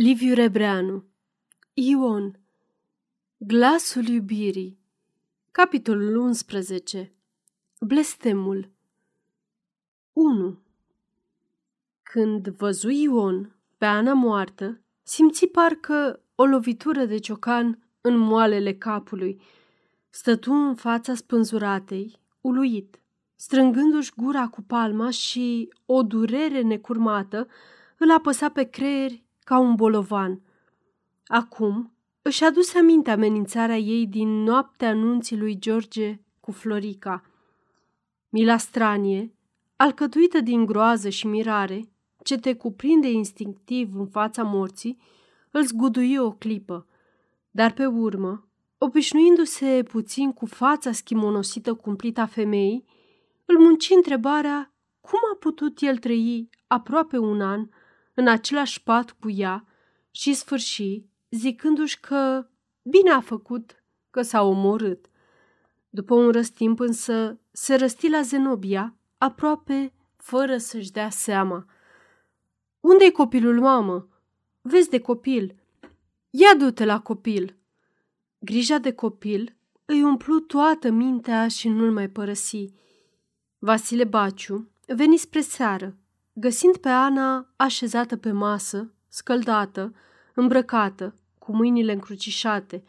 Liviu Rebreanu. Ion. Glasul iubirii. Capitolul 11 Blestemul. 1 Când văzu Ion pe Ana moartă, simți parcă o lovitură de ciocan în moalele capului. Stătu în fața spânzuratei, uluit, strângându-și gura cu palma și o durere necurmată îl apăsa pe creier ca un bolovan. Acum își aduse aminte amenințarea ei din noaptea anunții lui George cu Florica. Mila stranie, alcătuită din groază și mirare, ce te cuprinde instinctiv în fața morții, îl zgudui o clipă, dar pe urmă, obișnuindu-se puțin cu fața schimonosită cumplită a femeii, îl munci întrebarea cum a putut el trăi aproape un an în același pat cu ea și sfârși zicându-și că bine a făcut că s-a omorât. După un răstimp însă se răsti la Zenobia, aproape fără să-și dea seama. Unde-i copilul, mamă? Vezi de copil. Ia du-te la copil. Grija de copil îi umplu toată mintea și nu-l mai părăsi. Vasile Baciu veni spre seară găsind pe Ana așezată pe masă, scăldată, îmbrăcată, cu mâinile încrucișate.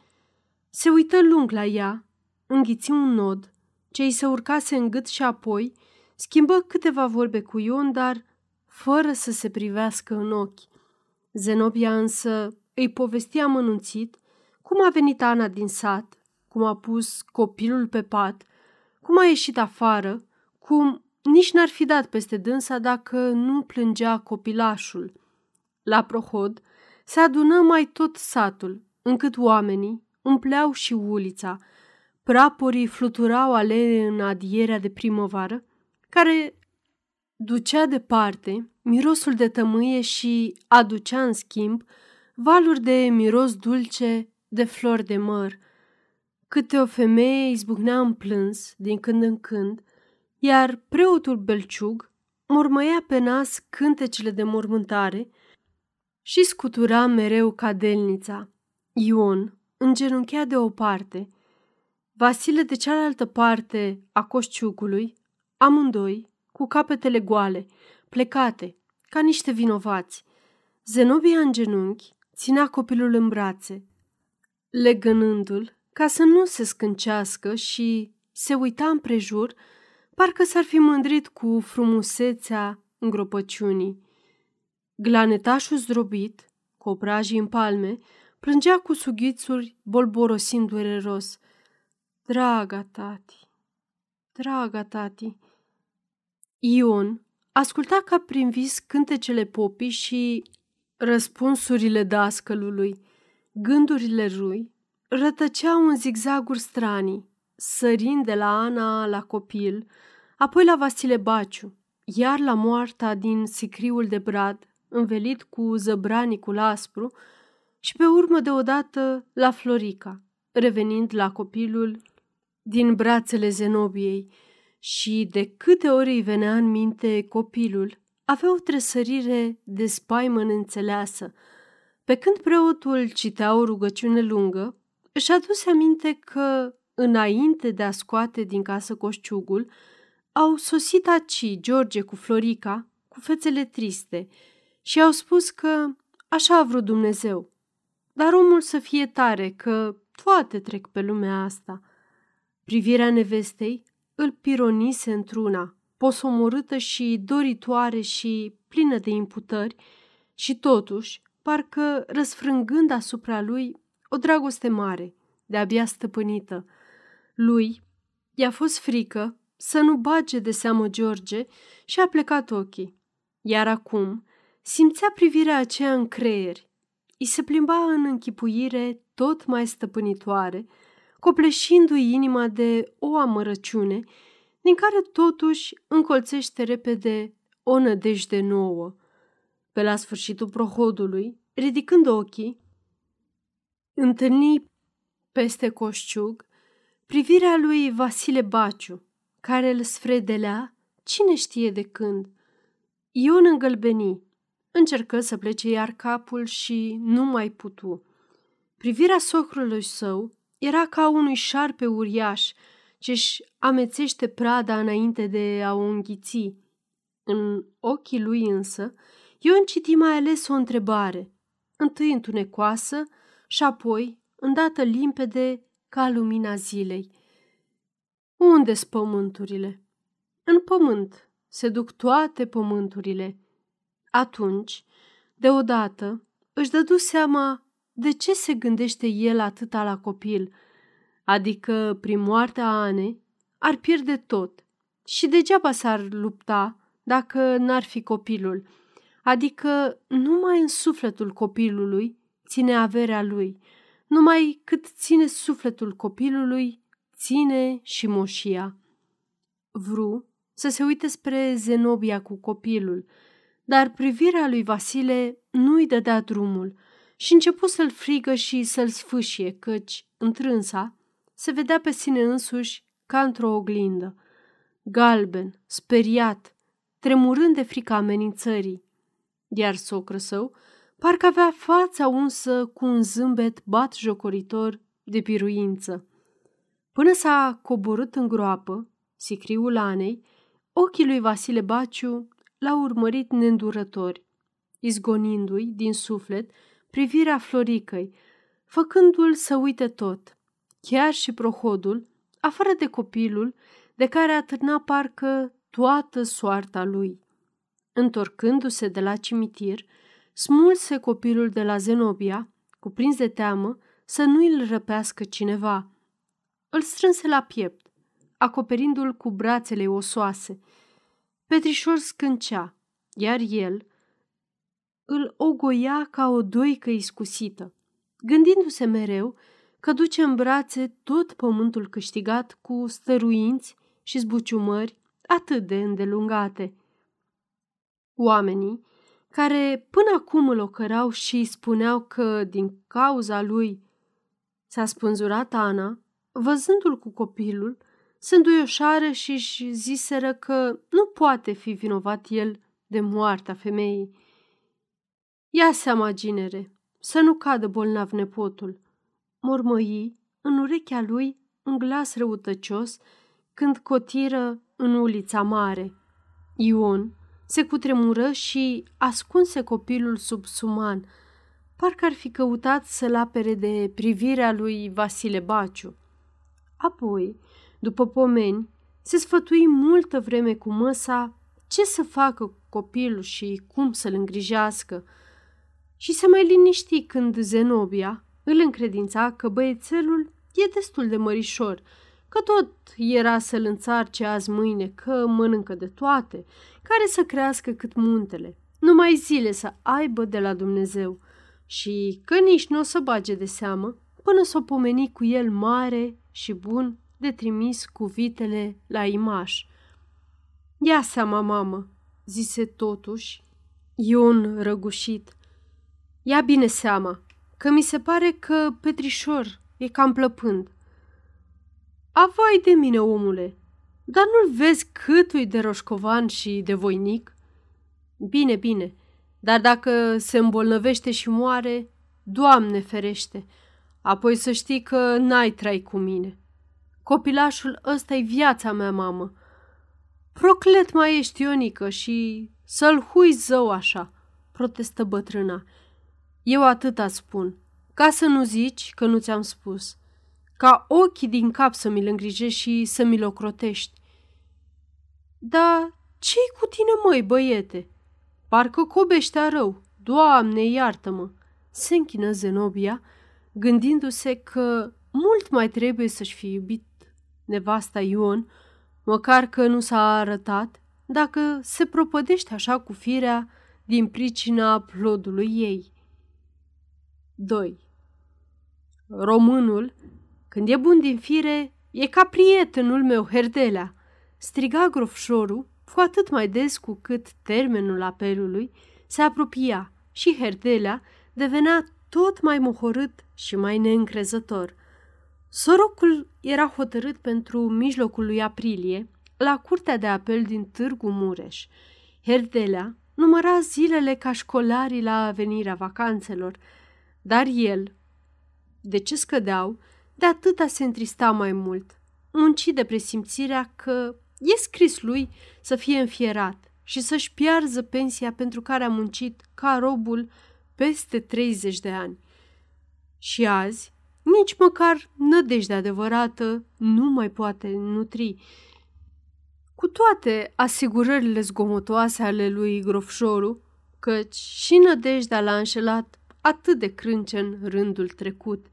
Se uită lung la ea, înghiți un nod, ce îi se urcase în gât și apoi schimbă câteva vorbe cu Ion, dar fără să se privească în ochi. Zenobia însă îi povestea amănunțit cum a venit Ana din sat, cum a pus copilul pe pat, cum a ieșit afară, cum nici n-ar fi dat peste dânsa dacă nu plângea copilașul. La prohod se adună mai tot satul, încât oamenii umpleau și ulița. Praporii fluturau alene în adierea de primăvară, care ducea departe mirosul de tămâie și aducea în schimb valuri de miros dulce de flori de măr. Câte o femeie izbucnea în plâns din când în când, iar preotul Belciug mormăia pe nas cântecele de mormântare și scutura mereu cadelnița. Ion îngenunchea de o parte, Vasile de cealaltă parte a coșciugului, amândoi cu capetele goale, plecate, ca niște vinovați. Zenobia în genunchi ținea copilul în brațe, legănându-l ca să nu se scâncească și se uita împrejur parcă s-ar fi mândrit cu frumusețea îngropăciunii. Glanetașul zdrobit, cu obrajii în palme, plângea cu sughițuri, bolborosind dureros. Draga tati, draga tati. Ion asculta ca prin vis cântecele popii și răspunsurile dascălului. Gândurile lui rătăceau în zigzaguri stranii, sărind de la Ana la copil, apoi la Vasile Baciu, iar la moarta din sicriul de brad, învelit cu zăbranicul aspru, și pe urmă deodată la Florica, revenind la copilul din brațele Zenobiei și de câte ori îi venea în minte copilul, avea o tresărire de spaimă înțeleasă. Pe când preotul citea o rugăciune lungă, își aduse aminte că, înainte de a scoate din casă coșciugul, au sosit aci George cu Florica, cu fețele triste, și au spus că așa a vrut Dumnezeu. Dar omul să fie tare, că toate trec pe lumea asta. Privirea nevestei îl pironise într-una, posomorâtă și doritoare și plină de imputări, și totuși, parcă răsfrângând asupra lui o dragoste mare, de-abia stăpânită. Lui i-a fost frică să nu bage de seamă George și a plecat ochii. Iar acum simțea privirea aceea în creier. I se plimba în închipuire tot mai stăpânitoare, copleșindu-i inima de o amărăciune, din care totuși încolțește repede o nădejde nouă. Pe la sfârșitul prohodului, ridicând ochii, întâlni peste coșciug privirea lui Vasile Baciu, care îl sfredelea cine știe de când. Ion îngălbeni, Încercă să plece iar capul și nu mai putu. Privirea socrului său era ca unui șarpe uriaș ce-și amețește prada înainte de a o înghiți. În ochii lui însă, Ion citi mai ales o întrebare, întâi întunecoasă și apoi, îndată limpede, ca lumina zilei. Unde sunt pământurile? În pământ se duc toate pământurile. Atunci, deodată, își dădu seama de ce se gândește el atâta la copil, adică prin moartea Anei ar pierde tot și degeaba s-ar lupta dacă n-ar fi copilul, adică numai în sufletul copilului ține averea lui, numai cât ține sufletul copilului, ține și moșia. Vru să se uite spre Zenobia cu copilul, dar privirea lui Vasile nu-i dădea drumul și începu să-l frigă și să-l sfâșie, căci, întrânsa, se vedea pe sine însuși ca într-o oglindă. Galben, speriat, tremurând de frica amenințării. Iar socră său parcă avea fața unsă cu un zâmbet bat jocoritor de piruință. Până s-a coborât în groapă, sicriul Anei, ochii lui Vasile Baciu l-au urmărit neîndurători, izgonindu-i din suflet privirea Floricăi, făcându-l să uite tot, chiar și prohodul, afară de copilul de care atârna parcă toată soarta lui. Întorcându-se de la cimitir, smulse copilul de la Zenobia, cuprins de teamă, să nu îl răpească cineva. Îl strânse la piept, acoperindu-l cu brațele osoase. Petrișor scâncea, iar el îl ogoia ca o doică iscusită, gândindu-se mereu că duce în brațe tot pământul câștigat cu stăruinți și zbuciumări atât de îndelungate. Oamenii, care până acum îl ocărau și îi spuneau că din cauza lui s-a spânzurat Ana, văzându-l cu copilul, se înduioșară și își ziseră că nu poate fi vinovat el de moartea femeii. Ia seama, ginere, să nu cadă bolnav nepotul. Mormăi în urechea lui un glas răutăcios când cotiră în ulița mare. Ion se cutremură și ascunse copilul sub suman, parcă ar fi căutat să-l apere de privirea lui Vasile Baciu. Apoi, după pomeni, se sfătui multă vreme cu măsa ce să facă cu copilul și cum să-l îngrijească. Și se mai liniști când Zenobia îl încredința că băiețelul e destul de mărișor, că tot era să-l înțarce azi mâine, că mănâncă de toate, care să crească cât muntele, numai zile să aibă de la Dumnezeu. Și că nici nu o să bage de seamă până s-o pomeni cu el mare și bun de trimis cu vitele la imaș. Ia seama, mamă, zise totuși Ion răgușit. Ia bine seama, că mi se pare că Petrișor e cam plăpând. Avai de mine, omule, dar nu-l vezi câtui de roșcovan și de voinic? Bine, bine, dar dacă se îmbolnăvește și moare, Doamne ferește, apoi să știi că n-ai trai cu mine. Copilașul ăsta e viața mea, mamă. Proclet mai ești, Ionică, și să-l hui zău așa, protestă bătrâna. Eu atâta spun, ca să nu zici că nu ți-am spus. Ca ochii din cap să mi-l îngrijești și să mi-l ocrotești. Da, ce-i cu tine, măi, băiete? Parcă cobeștea rău. Doamne, iartă-mă! Se închină Zenobia, gândindu-se că mult mai trebuie să-și fi iubit nevasta Ion, măcar că nu s-a arătat, dacă se propădește așa cu firea din pricina plodului ei. 2. Românul, când e bun din fire, e ca prietenul meu, Herdelea, striga grofșorul cu atât mai des cu cât termenul apelului se apropia și Herdelea devenea tot mai mohorât și mai neîncrezător. Sorocul era hotărât pentru mijlocul lui aprilie, la curtea de apel din Târgu Mureș. Herdelea număra zilele ca școlarii la venirea vacanțelor, dar el, de ce scădeau, de atâta se întrista mai mult, munci de presimțirea că e scris lui să fie înfierat și să-și piarză pensia pentru care a muncit ca robul peste 30 de ani. Și azi, nici măcar nădejde adevărată nu mai poate nutri. Cu toate asigurările zgomotoase ale lui Grofșoru, căci și nădejdea l-a înșelat atât de crâncen rândul trecut.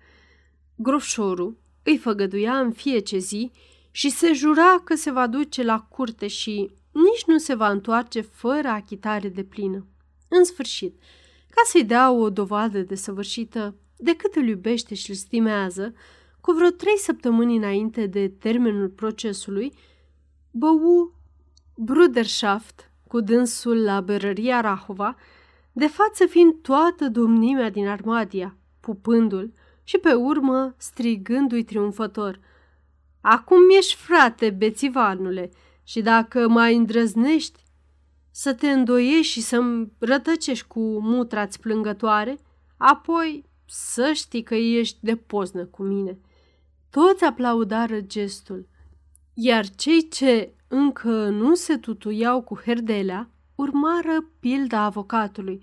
Grofșoru îi făgăduia în fiecare zi și se jura că se va duce la curte și nici nu se va întoarce fără achitare de plină. În sfârșit, ca să-i dea o dovadă de săvârșită de cât îl iubește și îl stimează, cu vreo trei săptămâni înainte de termenul procesului, bău Bruderschaft cu dânsul la berăria Rahova, de față fiind toată domnimea din Armadia, pupându-l și pe urmă strigându-i triumfător. Acum ești frate, bețivanule, și dacă mai îndrăznești să te îndoiești și să-mi rătăcești cu mutra plângătoare, apoi să știi că ești de poznă cu mine. Toți aplaudară gestul, iar cei ce încă nu se tutuiau cu herdelea urmară pilda avocatului,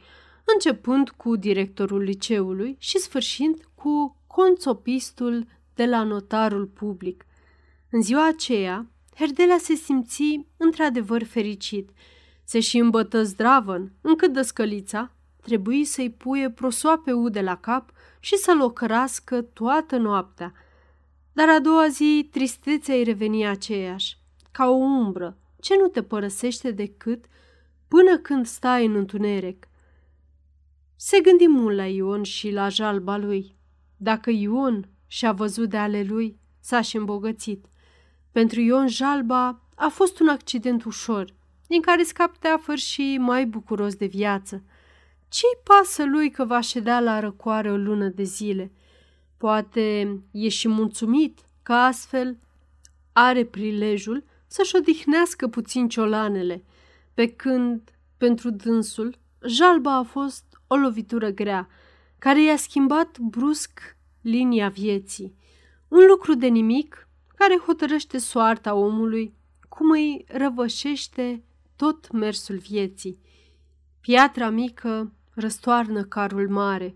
începând cu directorul liceului și sfârșind cu conțopistul de la notarul public. În ziua aceea, Herdelea se simți într-adevăr fericit. Se și îmbătă zdravăn, încât dăscălița trebuie să-i puie prosoape ude la cap și să-l ocărască toată noaptea. Dar a doua zi tristețea îi reveni aceeași, ca o umbră, ce nu te părăsește decât până când stai în întuneric. Se gândi mult la Ion și la jalba lui. Dacă Ion și-a văzut de ale lui, s-a și îmbogățit. Pentru Ion jalba a fost un accident ușor, din care scap teafăr și mai bucuros de viață. Ce-i pasă lui că va ședea la răcoare o lună de zile? Poate e și mulțumit că astfel are prilejul să-și odihnească puțin ciolanele, pe când, pentru dânsul, jalba a fost o lovitură grea, care i-a schimbat brusc linia vieții. Un lucru de nimic care hotărăște soarta omului, cum îi răvășește tot mersul vieții. Piatra mică răstoarnă carul mare,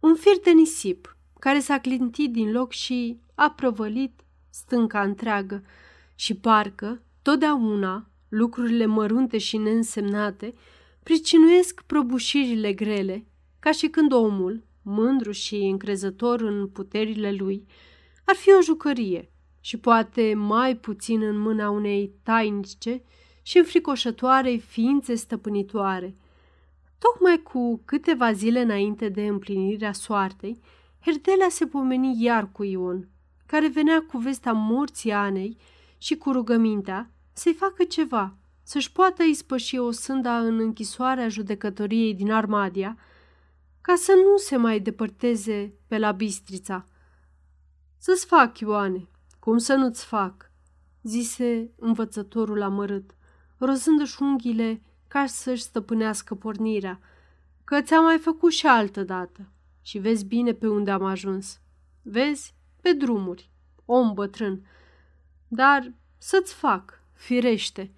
un fir de nisip care s-a clintit din loc și a prăvălit stânca întreagă și parcă, totdeauna, lucrurile mărunte și neînsemnate pricinuiesc prăbușirile grele, ca și când omul, mândru și încrezător în puterile lui, ar fi o jucărie și poate mai puțin în mâna unei tainice și înfricoșătoarei ființe stăpânitoare. Tocmai cu câteva zile înainte de împlinirea soartei, Herdelea se pomeni iar cu Ion, care venea cu vestea morții Anei și cu rugămintea să-i facă ceva, să-și poată ispăși o sânda în închisoarea judecătoriei din Armadia, ca să nu se mai depărteze pe la Bistrița. Să-ți fac, Ioane, cum să nu-ți fac?" zise învățătorul amărât, rozându-și unghiile ca să-și stăpânească pornirea, că ți-am mai făcut și altă dată și vezi bine pe unde am ajuns. Vezi? Pe drumuri, om bătrân. Dar să-ți fac, firește.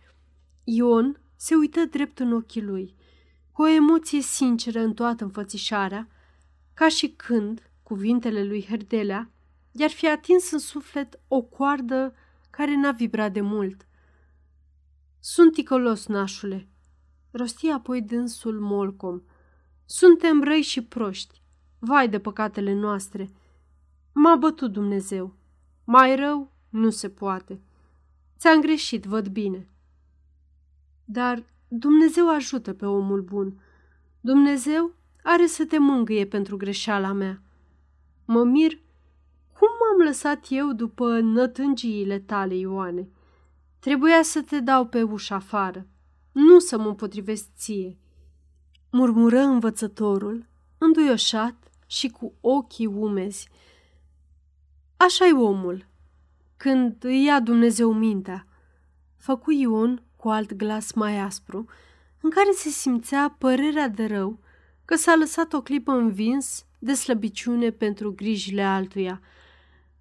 Ion se uită drept în ochii lui, cu o emoție sinceră în toată înfățișarea, ca și când cuvintele lui Herdelea i-ar fi atins în suflet o coardă care n-a vibrat de mult. Sunt ticălos, nașule, rosti apoi dânsul Molcom. Suntem răi și proști. Vai de păcatele noastre! M-a bătut Dumnezeu. Mai rău nu se poate. Ți-am greșit, văd bine. Dar Dumnezeu ajută pe omul bun. Dumnezeu are să te mângâie pentru greșeala mea. Mă mir cum m-am lăsat eu după nătângiile tale, Ioane. Trebuia să te dau pe ușa afară, nu să mă împotrivesc ție. Murmură învățătorul, înduioșat și cu ochii umezi. așa e omul, când îi ia Dumnezeu mintea, făcu Ion cu alt glas mai aspru, în care se simțea părerea de rău că s-a lăsat o clipă învins de slăbiciune pentru grijile altuia.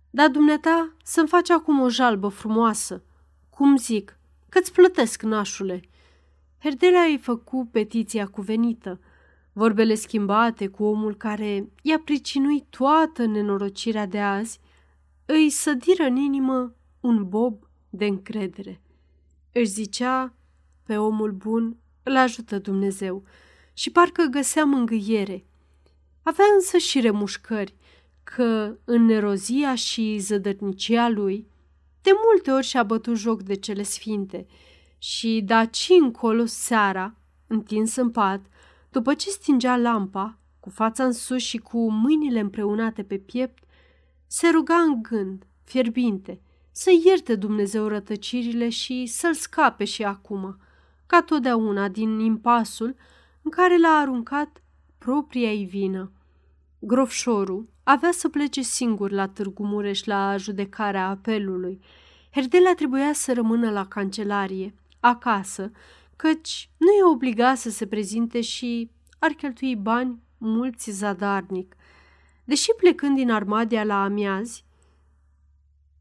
Dar dumneata să-mi faci acum o jalbă frumoasă. Cum zic, că-ți plătesc, nașule. Herdelea îi făcu petiția cuvenită, vorbele schimbate cu omul care i-a pricinuit toată nenorocirea de azi, îi sădiră în inimă un bob de încredere. Își zicea, pe omul bun îl ajută Dumnezeu și parcă găsea mângâiere. Avea însă și remușcări că în nerozia și zădărnicia lui de multe ori și-a bătut joc de cele sfinte și daci încolo seara, întins în pat, după ce stingea lampa, cu fața în sus și cu mâinile împreunate pe piept, se ruga în gând, fierbinte, să ierte Dumnezeu rătăcirile și să-l scape și acum, ca totdeauna din impasul în care l-a aruncat propria-i vină. Grofșorul avea să plece singur la Târgu Mureș la judecarea apelului. Herdela trebuia să rămână la cancelarie, acasă, căci nu e obligat să se prezinte și ar cheltui bani mulți zadarnic. Deși plecând din Armadia la amiazi,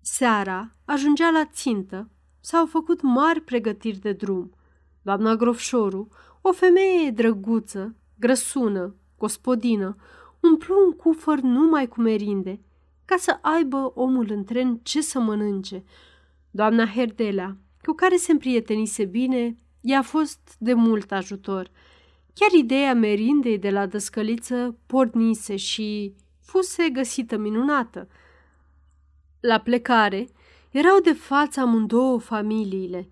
seara ajungea la țintă, s-au făcut mari pregătiri de drum. Doamna Grofșoru, o femeie drăguță, grăsună, gospodină, umplu un cufăr numai cu merinde, ca să aibă omul în tren ce să mănânce. Doamna Herdelea, cu care se împrietenise bine, i-a fost de mult ajutor. Chiar ideea merindei de la dăscăliță pornise și fuse găsită minunată. La plecare erau de față amândouă familiile,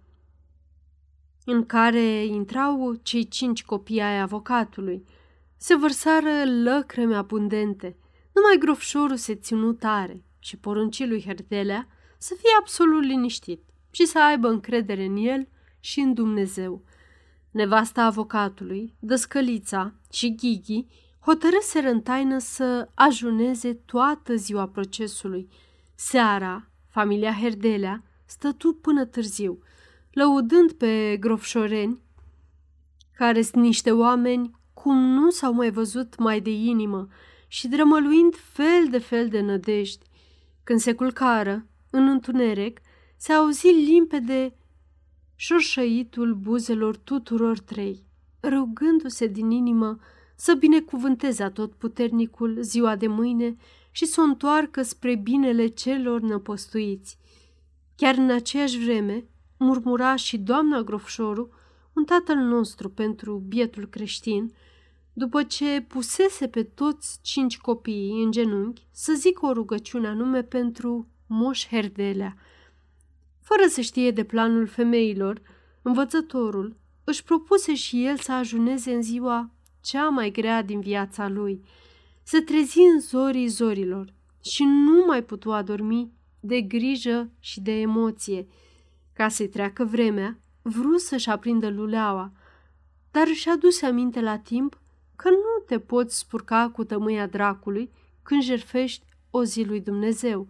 în care intrau cei cinci copii ai avocatului – se vărsară lăcrămi abundente. Numai grofșorul se ținu tare și porunci lui Herdelea să fie absolut liniștit și să aibă încredere în el și în Dumnezeu. Nevasta avocatului, dăscălița și Ghighi hotărâseră în taină să ajuneze toată ziua procesului. Seara, familia Herdelea stătu până târziu, lăudând pe grofșoreni, care sunt niște oameni cum nu s-au mai văzut mai de inimă și drămăluind fel de fel de nădejdi. Când se culcară, în întuneric, se auzi limpede șorșăitul buzelor tuturor trei, rugându-se din inimă să binecuvânteze tot puternicul ziua de mâine și să o întoarcă spre binele celor năpostuiți. Chiar în aceeași vreme, murmura și doamna Grofșoru un tatăl nostru pentru bietul creștin, după ce pusese pe toți cinci copiii în genunchi să zică o rugăciune anume pentru Moș Herdelea. Fără să știe de planul femeilor, învățătorul își propuse și el să ajuneze în ziua cea mai grea din viața lui. să trezi în zorii zorilor și nu mai putu adormi de grijă și de emoție. Ca să-i treacă vremea, vrut să-și aprindă luleaua, dar își aduse aminte la timp că nu te poți spurca cu tămâia dracului când jerfești o zi lui Dumnezeu.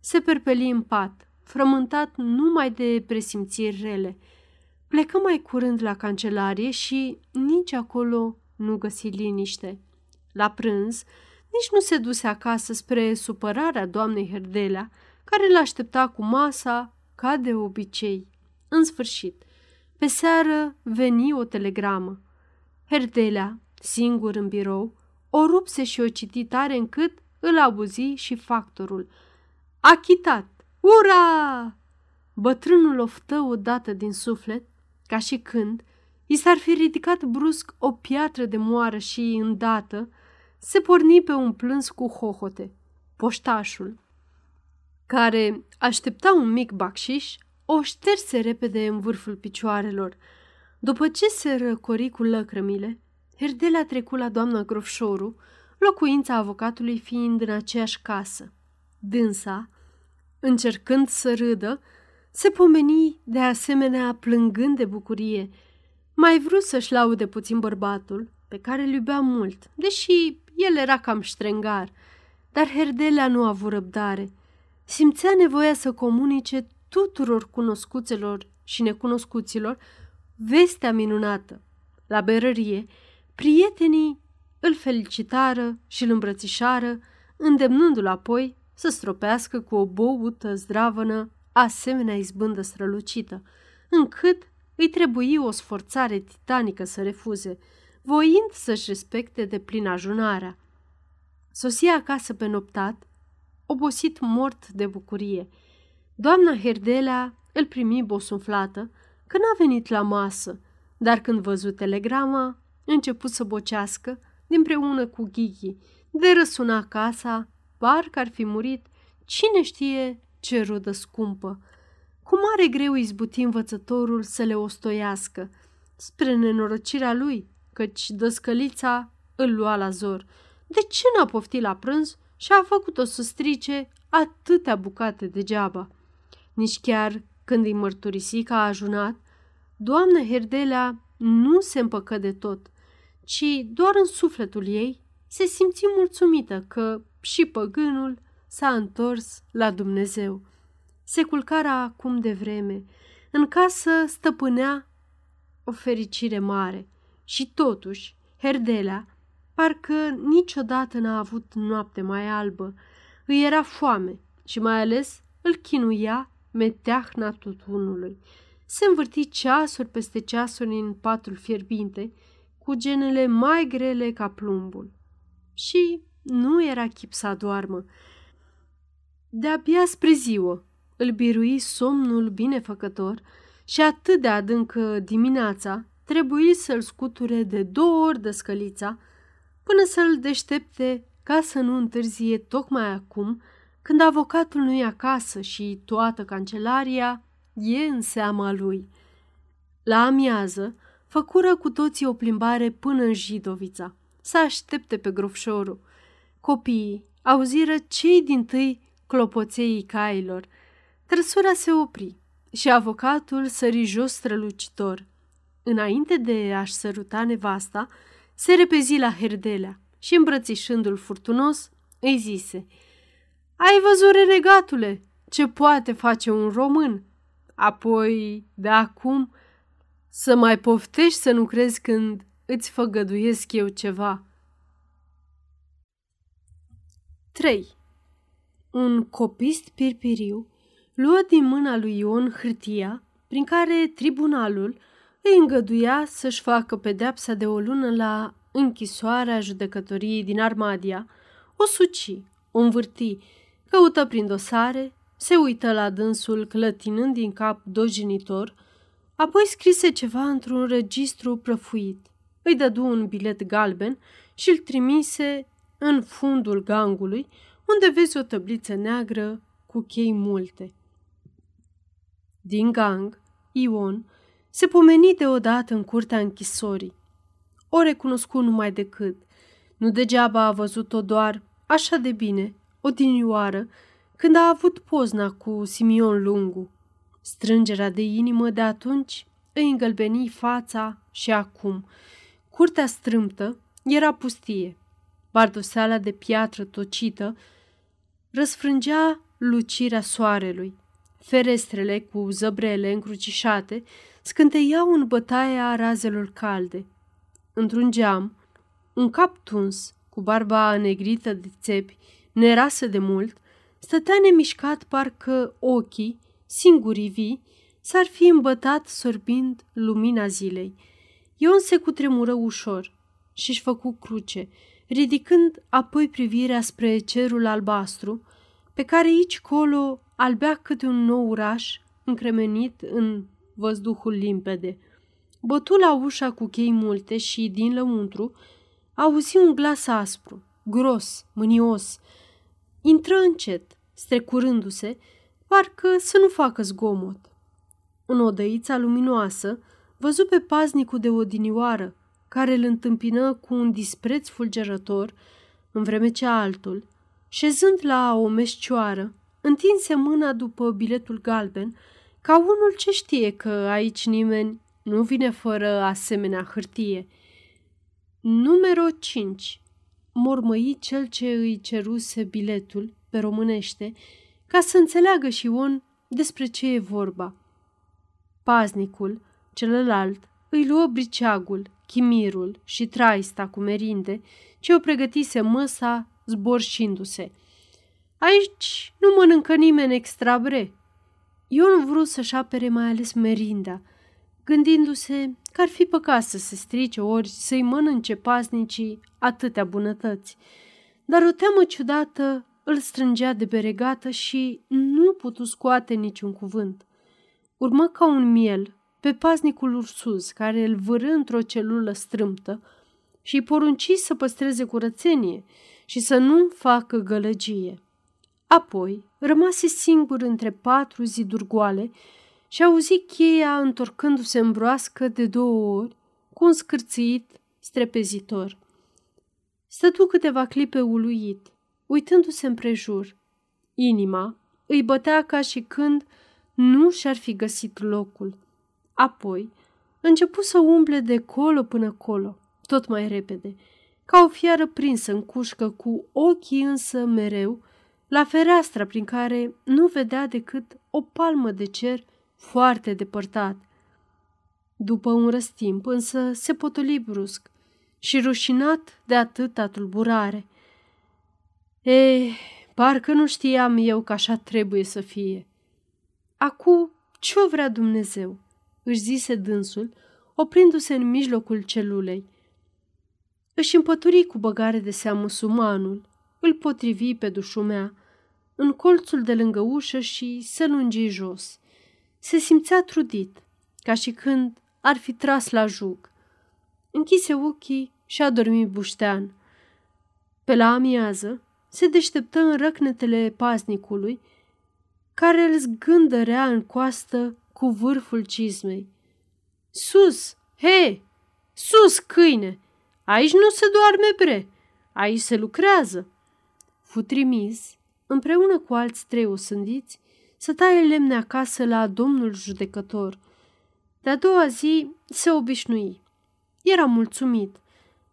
Se perpeli în pat, frământat numai de presimțiri rele. Plecă mai curând la cancelarie și nici acolo nu găsi liniște. La prânz, nici nu se duse acasă spre supărarea doamnei Herdelea, care l-aștepta cu masa ca de obicei. În sfârșit, pe seară veni o telegramă. Herdelea singur în birou, o rupse și o citi tare încât îl abuzi și factorul. Achitat! Ura! Bătrânul oftă odată din suflet, ca și când i s-ar fi ridicat brusc o piatră de moară și, îndată, se porni pe un plâns cu hohote. Poștașul, care aștepta un mic bacșiș, o șterse repede în vârful picioarelor. După ce se răcori cu lăcrămile, Herdelea trecu la doamna Grofșoru, locuința avocatului fiind în aceeași casă. Dânsa, încercând să râdă, se pomeni de asemenea plângând de bucurie. Mai vrut să-și laude puțin bărbatul, pe care îl iubea mult, deși el era cam ștrengar, dar Herdelea nu a avut răbdare. Simțea nevoia să comunice tuturor cunoscuților și necunoscuților vestea minunată La berărie, prietenii îl felicitară și îl îmbrățișară, îndemnându-l apoi să stropească cu o băută zdravănă asemenea izbândă strălucită, încât îi trebuie o sforțare titanică să refuze, voind să-și respecte de plin ajunarea. Sosia acasă pe noptat, obosit mort de bucurie. Doamna Herdelea îl primi bosunflată că n-a venit la masă, dar când văzut telegrama, început să bocească împreună cu Ghighi, de răsuna casa, parcă ar fi murit, cine știe ce rudă scumpă. Cu mare greu izbuti învățătorul să le ostoiască, spre nenorocirea lui, căci dăscălița îl lua la zor. De ce n-a poftit la prânz și a făcut-o să strice atâtea bucate degeaba? Nici chiar când îi mărturisi că a ajunat, doamna Herdelea nu se împăcă de tot, ci doar în sufletul ei se simți mulțumită că și păgânul s-a întors la Dumnezeu. Se culcara acum de vreme. În casă stăpânea o fericire mare și totuși Herdelea parcă niciodată n-a avut noapte mai albă. Îi era foame și mai ales îl chinuia meteahna tutunului. Se învârti ceasuri peste ceasuri în patul fierbinte, cu genele mai grele ca plumbul. Și nu era chip să adoarmă. De-abia spre ziua îl birui somnul binefăcător și atât de adâncă dimineața trebuie să-l scuture de două ori de scălița până să-l deștepte ca să nu întârzie tocmai acum când avocatul nu e acasă și toată cancelaria e în seama lui. La amiază, făcură cu toții o plimbare până în Jidovița, să aștepte pe grofșorul. Copiii auziră cei din tâi clopoței cailor. Trăsura se opri și avocatul sări jos strălucitor. Înainte de a-și săruta nevasta, se repezi la Herdelea și, îmbrățișându-l furtunos, îi zise Ai văzut, renegatule, ce poate face un român? Apoi, de acum, să mai poftești să nu crezi când îți făgăduiesc eu ceva. 3. Un copist pirpiriu luă din mâna lui Ion hârtia prin care tribunalul îi îngăduia să-și facă pedeapsa de o lună la închisoarea judecătoriei din Armadia, o suci, o învârti, căută prin dosare, se uită la dânsul clătinând din cap dojinitor, apoi scrise ceva într-un registru prăfuit. Îi dădu un bilet galben și îl trimise în fundul gangului, unde vezi o tăbliță neagră cu chei multe. Din gang, Ion se pomeni deodată în curtea închisorii. O recunoscu numai decât. Nu degeaba a văzut-o doar așa de bine, o dinioară, când a avut pozna cu Simion Lungu. Strângerea de inimă de atunci îi îngălbeni fața și acum. Curtea strâmtă era pustie. Bardoseala de piatră tocită răsfrângea lucirea soarelui. Ferestrele cu zăbrele încrucișate scânteiau în bătaia razelor calde. Într-un geam, un cap tuns, cu barba negrită de țepi, nerasă de mult, stătea nemișcat parcă ochii, singurii vii, s-ar fi îmbătat sorbind lumina zilei. Ion se cutremură ușor și-și făcu cruce, ridicând apoi privirea spre cerul albastru, pe care aici colo albea câte un nou oraș încremenit în văzduhul limpede. Bătu la ușa cu chei multe și, din lăuntru, auzi un glas aspru, gros, mânios. Intră încet, strecurându-se, parcă să nu facă zgomot. În odăița luminoasă, văzu pe paznicul de odinioară, care îl întâmpină cu un dispreț fulgerător, în vreme ce altul, șezând la o meșcioară, întinse mâna după biletul galben, ca unul ce știe că aici nimeni nu vine fără asemenea hârtie. Numero 5. Mormăi cel ce îi ceruse biletul pe românește, ca să înțeleagă și on despre ce e vorba. Paznicul, celălalt, îi luă briceagul, chimirul și traista cu merinde, ce o pregătise măsa zborșindu-se. Aici nu mănâncă nimeni extra bre. Ion vrut să-și apere mai ales merinda, gândindu-se că ar fi păcat să se strice ori să-i mănânce pasnicii atâtea bunătăți. Dar o teamă ciudată îl strângea de beregată și nu putu scoate niciun cuvânt. Urmă ca un miel pe paznicul ursuz, care îl vârâ într-o celulă strâmtă și îi porunci să păstreze curățenie și să nu facă gălăgie. Apoi rămase singur între patru ziduri goale și auzi cheia întorcându-se în broască de două ori cu un scârțit strepezitor. Stătu câteva clipe uluit, uitându-se împrejur. Inima îi bătea ca și când nu și-ar fi găsit locul. Apoi începu să umble de colo până colo, tot mai repede, ca o fiară prinsă în cușcă, cu ochii însă mereu la fereastra prin care nu vedea decât o palmă de cer foarte depărtat. După un răstimp însă se potoli brusc și rușinat de atâta tulburare. Ei, parcă nu știam eu că așa trebuie să fie. Acu, ce-o vrea Dumnezeu? Își zise dânsul, oprindu-se în mijlocul celulei. Își împături cu băgare de seamă sumanul, îl potrivi pe dușumea, în colțul de lângă ușă și se lungi jos. Se simțea trudit, ca și când ar fi tras la jug. Închise ochii și a dormit buștean. Pe la amiază se deșteptă în răcnetele paznicului, care îl zgândărea în coastă cu vârful cizmei. Sus! He! Sus, câine! Aici nu se doarme bre! Aici se lucrează!" Fu trimis, împreună cu alți trei osândiți, să taie lemne acasă la domnul judecător. De-a doua zi se obișnui. Era mulțumit.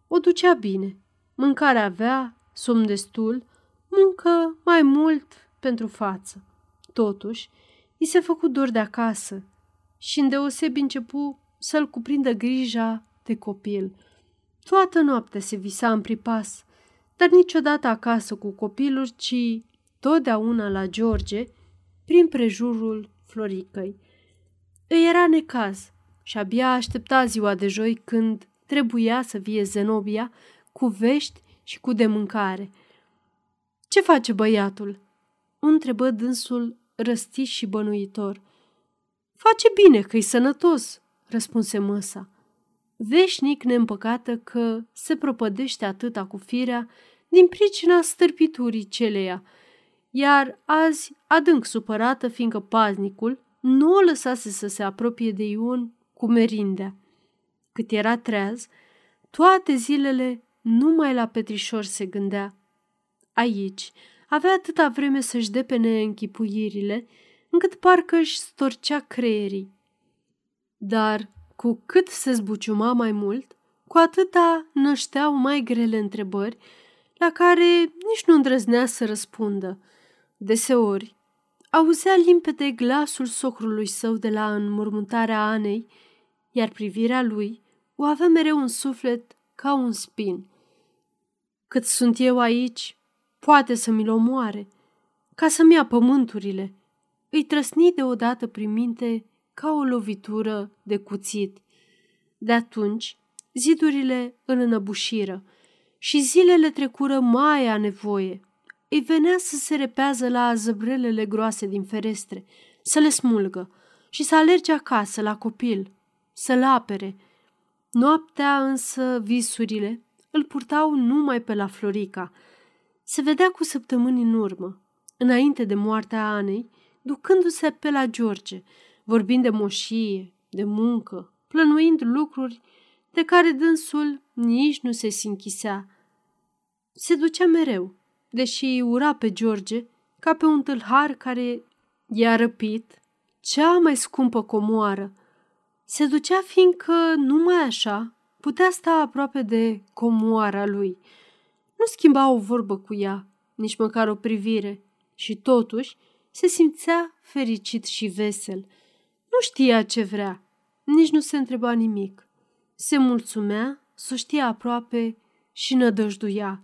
O ducea bine. Mâncare avea, somn destul, muncă mai mult pentru față. Totuși, i se făcu dor de acasă și îndeosebi începu să-l cuprindă grija de copil. Toată noaptea se visa în pripas, dar niciodată acasă cu copilul, ci totdeauna la George, prin prejurul Floricăi. Îi era necaz și abia aștepta ziua de joi când trebuia să vie Zenobia cu vești și cu de mâncare. Ce face băiatul?" întrebă dânsul răstit și bănuitor. Face bine că-i sănătos, răspunse măsa. Veșnic neîmpăcată că se propădește atâta cu firea din pricina stârpiturii celeia, iar azi adânc supărată fiindcă paznicul nu o lăsase să se apropie de Ion cu merindea. Cât era treaz, toate zilele numai la Petrișor se gândea. Aici avea atâta vreme să-și depene închipuirile, încât parcă își storcea creierii. Dar cu cât se zbuciuma mai mult, cu atâta nășteau mai grele întrebări, la care nici nu îndrăznea să răspundă. Deseori, auzea limpede glasul socrului său de la înmormântarea Anei, iar privirea lui o avea mereu un suflet ca un spin. Cât sunt eu aici, poate să mi-l omoare, ca să-mi ia pământurile. Îi trăsni deodată prin minte ca o lovitură de cuțit. De atunci, zidurile îl înăbușiră și zilele trecură mai a nevoie. Îi venea să se repează la zăbrelele groase din ferestre, să le smulgă și să alerge acasă la copil, să-l apere. Noaptea însă visurile îl purtau numai pe la Florica. Se vedea cu săptămâni în urmă, înainte de moartea Anei, ducându-se pe la George, vorbind de moșie, de muncă, plănuind lucruri de care dânsul nici nu se sinchisea. Se ducea mereu, deși ura pe George ca pe un tâlhar care i-a răpit cea mai scumpă comoară. Se ducea fiindcă numai așa putea sta aproape de comoara lui. Nu schimba o vorbă cu ea, nici măcar o privire, și totuși se simțea fericit și vesel. Nu știa ce vrea, nici nu se întreba nimic. se mulțumea să știe aproape și nădăjduia.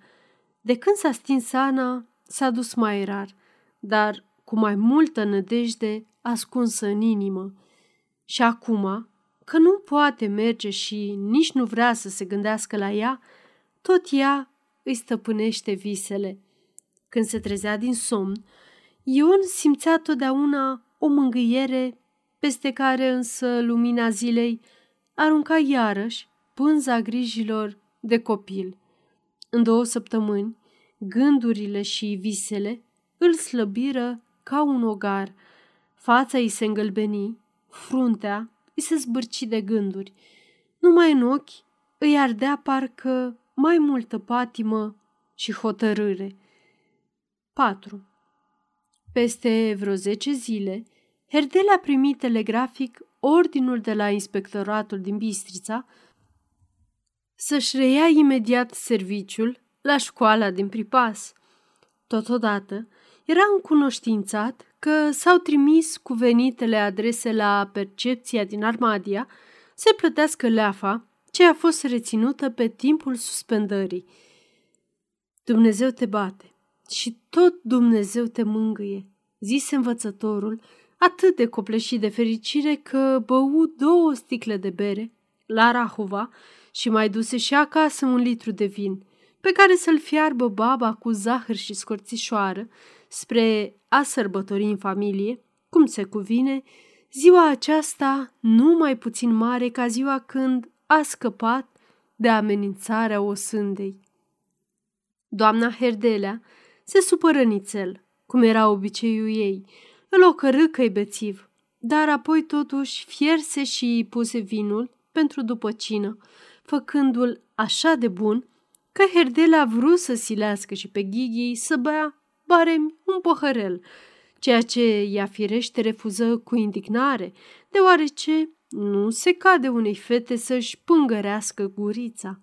De când s-a stins Ana, s-a dus mai rar, dar cu mai multă nădejde ascunsă în inimă. Și acum, că nu poate merge și nici nu vrea să se gândească la ea, tot ea îi stăpânește visele. Când se trezea din somn, Ion simțea totdeauna o mângâiere peste care însă lumina zilei arunca iarăși pânza grijilor de copil. În două săptămâni, gândurile și visele îl slăbiră ca un ogar. Fața îi se îngălbeni, fruntea îi se zbârci de gânduri. Numai în ochi îi ardea parcă mai multă patimă și hotărâre. 4. Peste vreo zece zile, Herdele a primit telegrafic ordinul de la inspectoratul din Bistrița să-și reia imediat serviciul la școala din Pripas. Totodată, era încunoștințat că s-au trimis cuvenitele adrese la percepția din Armadia să plătească leafa ce a fost reținută pe timpul suspendării. Dumnezeu te bate și tot Dumnezeu te mângâie, zise învățătorul, atât de copleșit de fericire că bău două sticle de bere la Rahova și mai duse și acasă un litru de vin, pe care să-l fiarbă baba cu zahăr și scorțișoară spre a sărbători în familie, cum se cuvine, ziua aceasta nu mai puțin mare ca ziua când a scăpat de amenințarea osândei. Doamna Herdelea se supără nițel, cum era obiceiul ei, îl ocărâ că bețiv, dar apoi totuși fierse și puse vinul pentru după cină, făcându-l așa de bun că Herdela a vrut să silească și pe Ghighi să bea baremi un păhărel, ceea ce ea firește refuză cu indignare, deoarece nu se cade unei fete să-și pângărească gurița.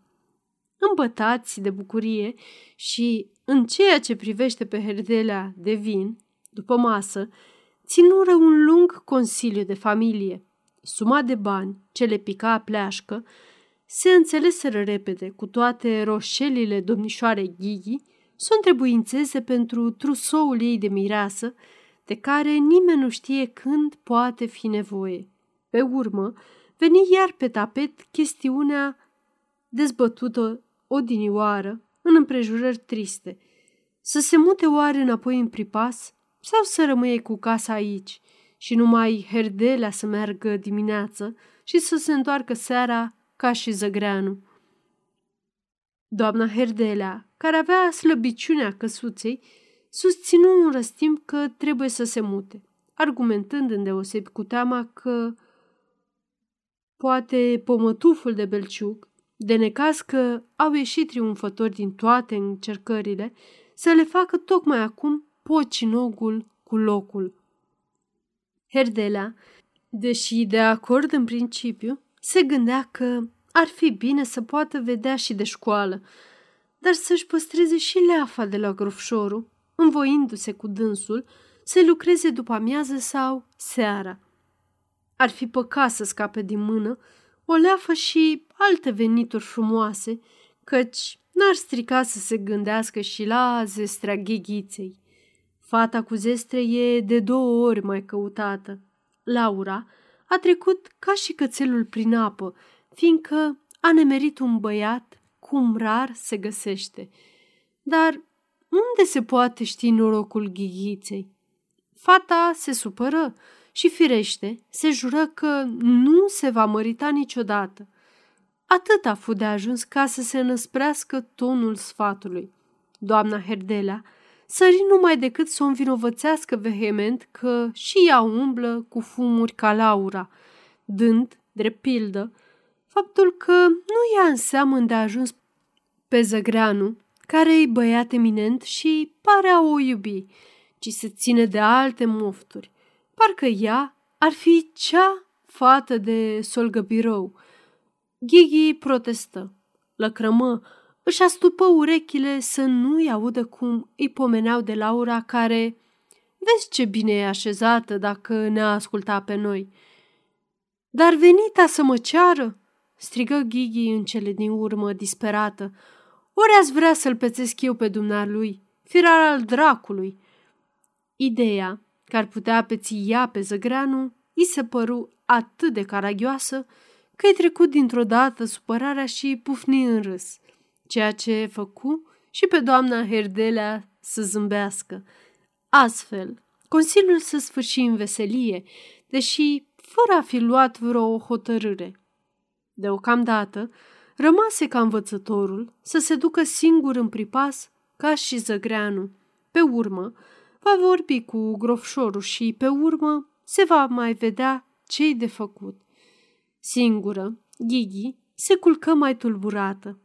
Îmbătați de bucurie și, în ceea ce privește pe Herdelea de vin, după masă, ținură un lung consiliu de familie. Suma de bani ce le pica pleașcă se înțeleseră repede cu toate roșelile domnișoarei Ghighi să o întrebuințeze pentru trusoul ei de mireasă, de care nimeni nu știe când poate fi nevoie. Pe urmă, veni iar pe tapet chestiunea dezbătută odinioară în împrejurări triste. Să se mute oare înapoi în pripas sau să rămâie cu casa aici și numai herdelea să meargă dimineață și să se întoarcă seara ca și zăgreanu. Doamna Herdelea, care avea slăbiciunea căsuței, susținu un răstimp că trebuie să se mute, argumentând îndeosebi cu teama că poate pomătuful de belciuc, de necaz că au ieșit triumfători din toate încercările, să le facă tocmai acum pocinogul cu locul. Herdelea, deși de acord în principiu, se gândea că ar fi bine să poată vedea și de școală, dar să-și păstreze și leafa de la grofșorul, învoindu-se cu dânsul să lucreze după amiază sau seara. Ar fi păcat să scape din mână o leafă și alte venituri frumoase, căci n-ar strica să se gândească și la zestrea gheghiței. Fata cu zestre e de două ori mai căutată. Laura a trecut ca și cățelul prin apă, fiindcă a nemerit un băiat cum rar se găsește. Dar unde se poate ști norocul ghighiței? Fata se supără și firește se jură că nu se va mărita niciodată. Atât a fost de ajuns ca să se năsprească tonul sfatului. Doamna Herdelea sări numai decât să o învinovățească vehement că și ea umblă cu fumuri ca Laura, dând, drept pildă, faptul că nu ia în seamă de ajuns pe Zăgreanu, care e băiat eminent și pare a o iubi, ci se ține de alte mofturi. Parcă ea ar fi cea fată de solgăbirou. Ghighi protestă, lăcrămă, își astupă urechile să nu-i audă cum îi pomeneau de Laura care, vezi ce bine e așezată dacă ne-a ascultat pe noi. Dar venita să mă ceară, strigă Ghighi în cele din urmă, disperată. Ori ați vrea să-l pețesc eu pe dumnealui, firar al dracului. Ideea că ar putea peți ea pe zăgreanu, i se păru atât de caragioasă că i trecut dintr-o dată supărarea și pufni în râs, ceea ce făcu și pe doamna Herdelea să zâmbească. Astfel, Consiliul să sfârși în veselie, deși fără a fi luat vreo hotărâre. Deocamdată, rămase ca învățătorul să se ducă singur în pripas ca și zăgreanu. Pe urmă, va vorbi cu grofșorul și, pe urmă, se va mai vedea ce-i de făcut. Singură, Ghighi se culcă mai tulburată.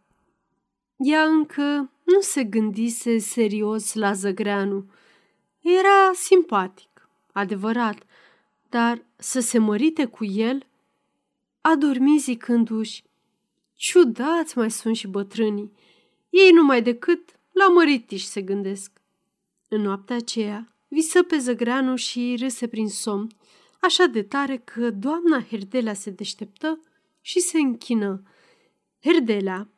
Ea încă nu se gândise serios la Zăgreanu. Era simpatic, adevărat, dar să se mărite cu el? A dormit zicându-și, ciudați mai sunt și bătrânii. Ei numai decât la măritiși se gândesc. În noaptea aceea, visă pe Zăgreanu și râse prin somn, așa de tare că doamna Herdelea se deșteptă și se închină. Herdelea,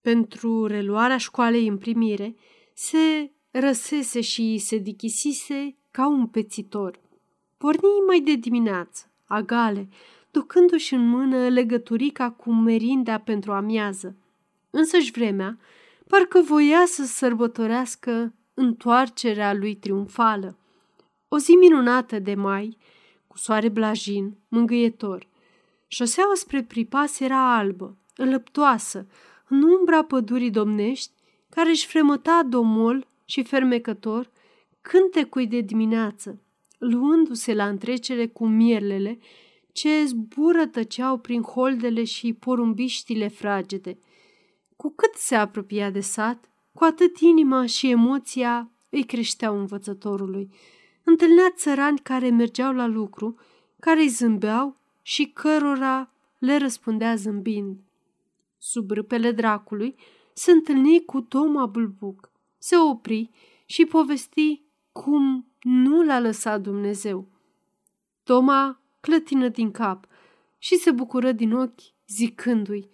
pentru reluarea școalei în primire, se răsese și se dichisise ca un pețitor. Porni mai de dimineață, agale, ducându-și în mână legăturica cu merinda pentru amiază. Însăși vremea, parcă voia să sărbătorească întoarcerea lui triumfală. O zi minunată de mai, cu soare blajin, mângâietor. Șoseaua spre pripas era albă, înlăptoasă, în umbra pădurii domnești, care își fremăta domol și fermecător cântecui de dimineață, luându-se la întrecere cu mierlele ce zbură tăceau prin holdele și porumbiștile fragede. Cu cât se apropia de sat, cu atât inima și emoția îi creșteau învățătorului. Întâlnea țărani care mergeau la lucru, care îi zâmbeau și cărora le răspundea zâmbind. Sub râpele dracului se întâlni cu Toma Bulbuc. Se opri și povesti cum nu l-a lăsat Dumnezeu. Toma clătină din cap și se bucură din ochi, zicându-i,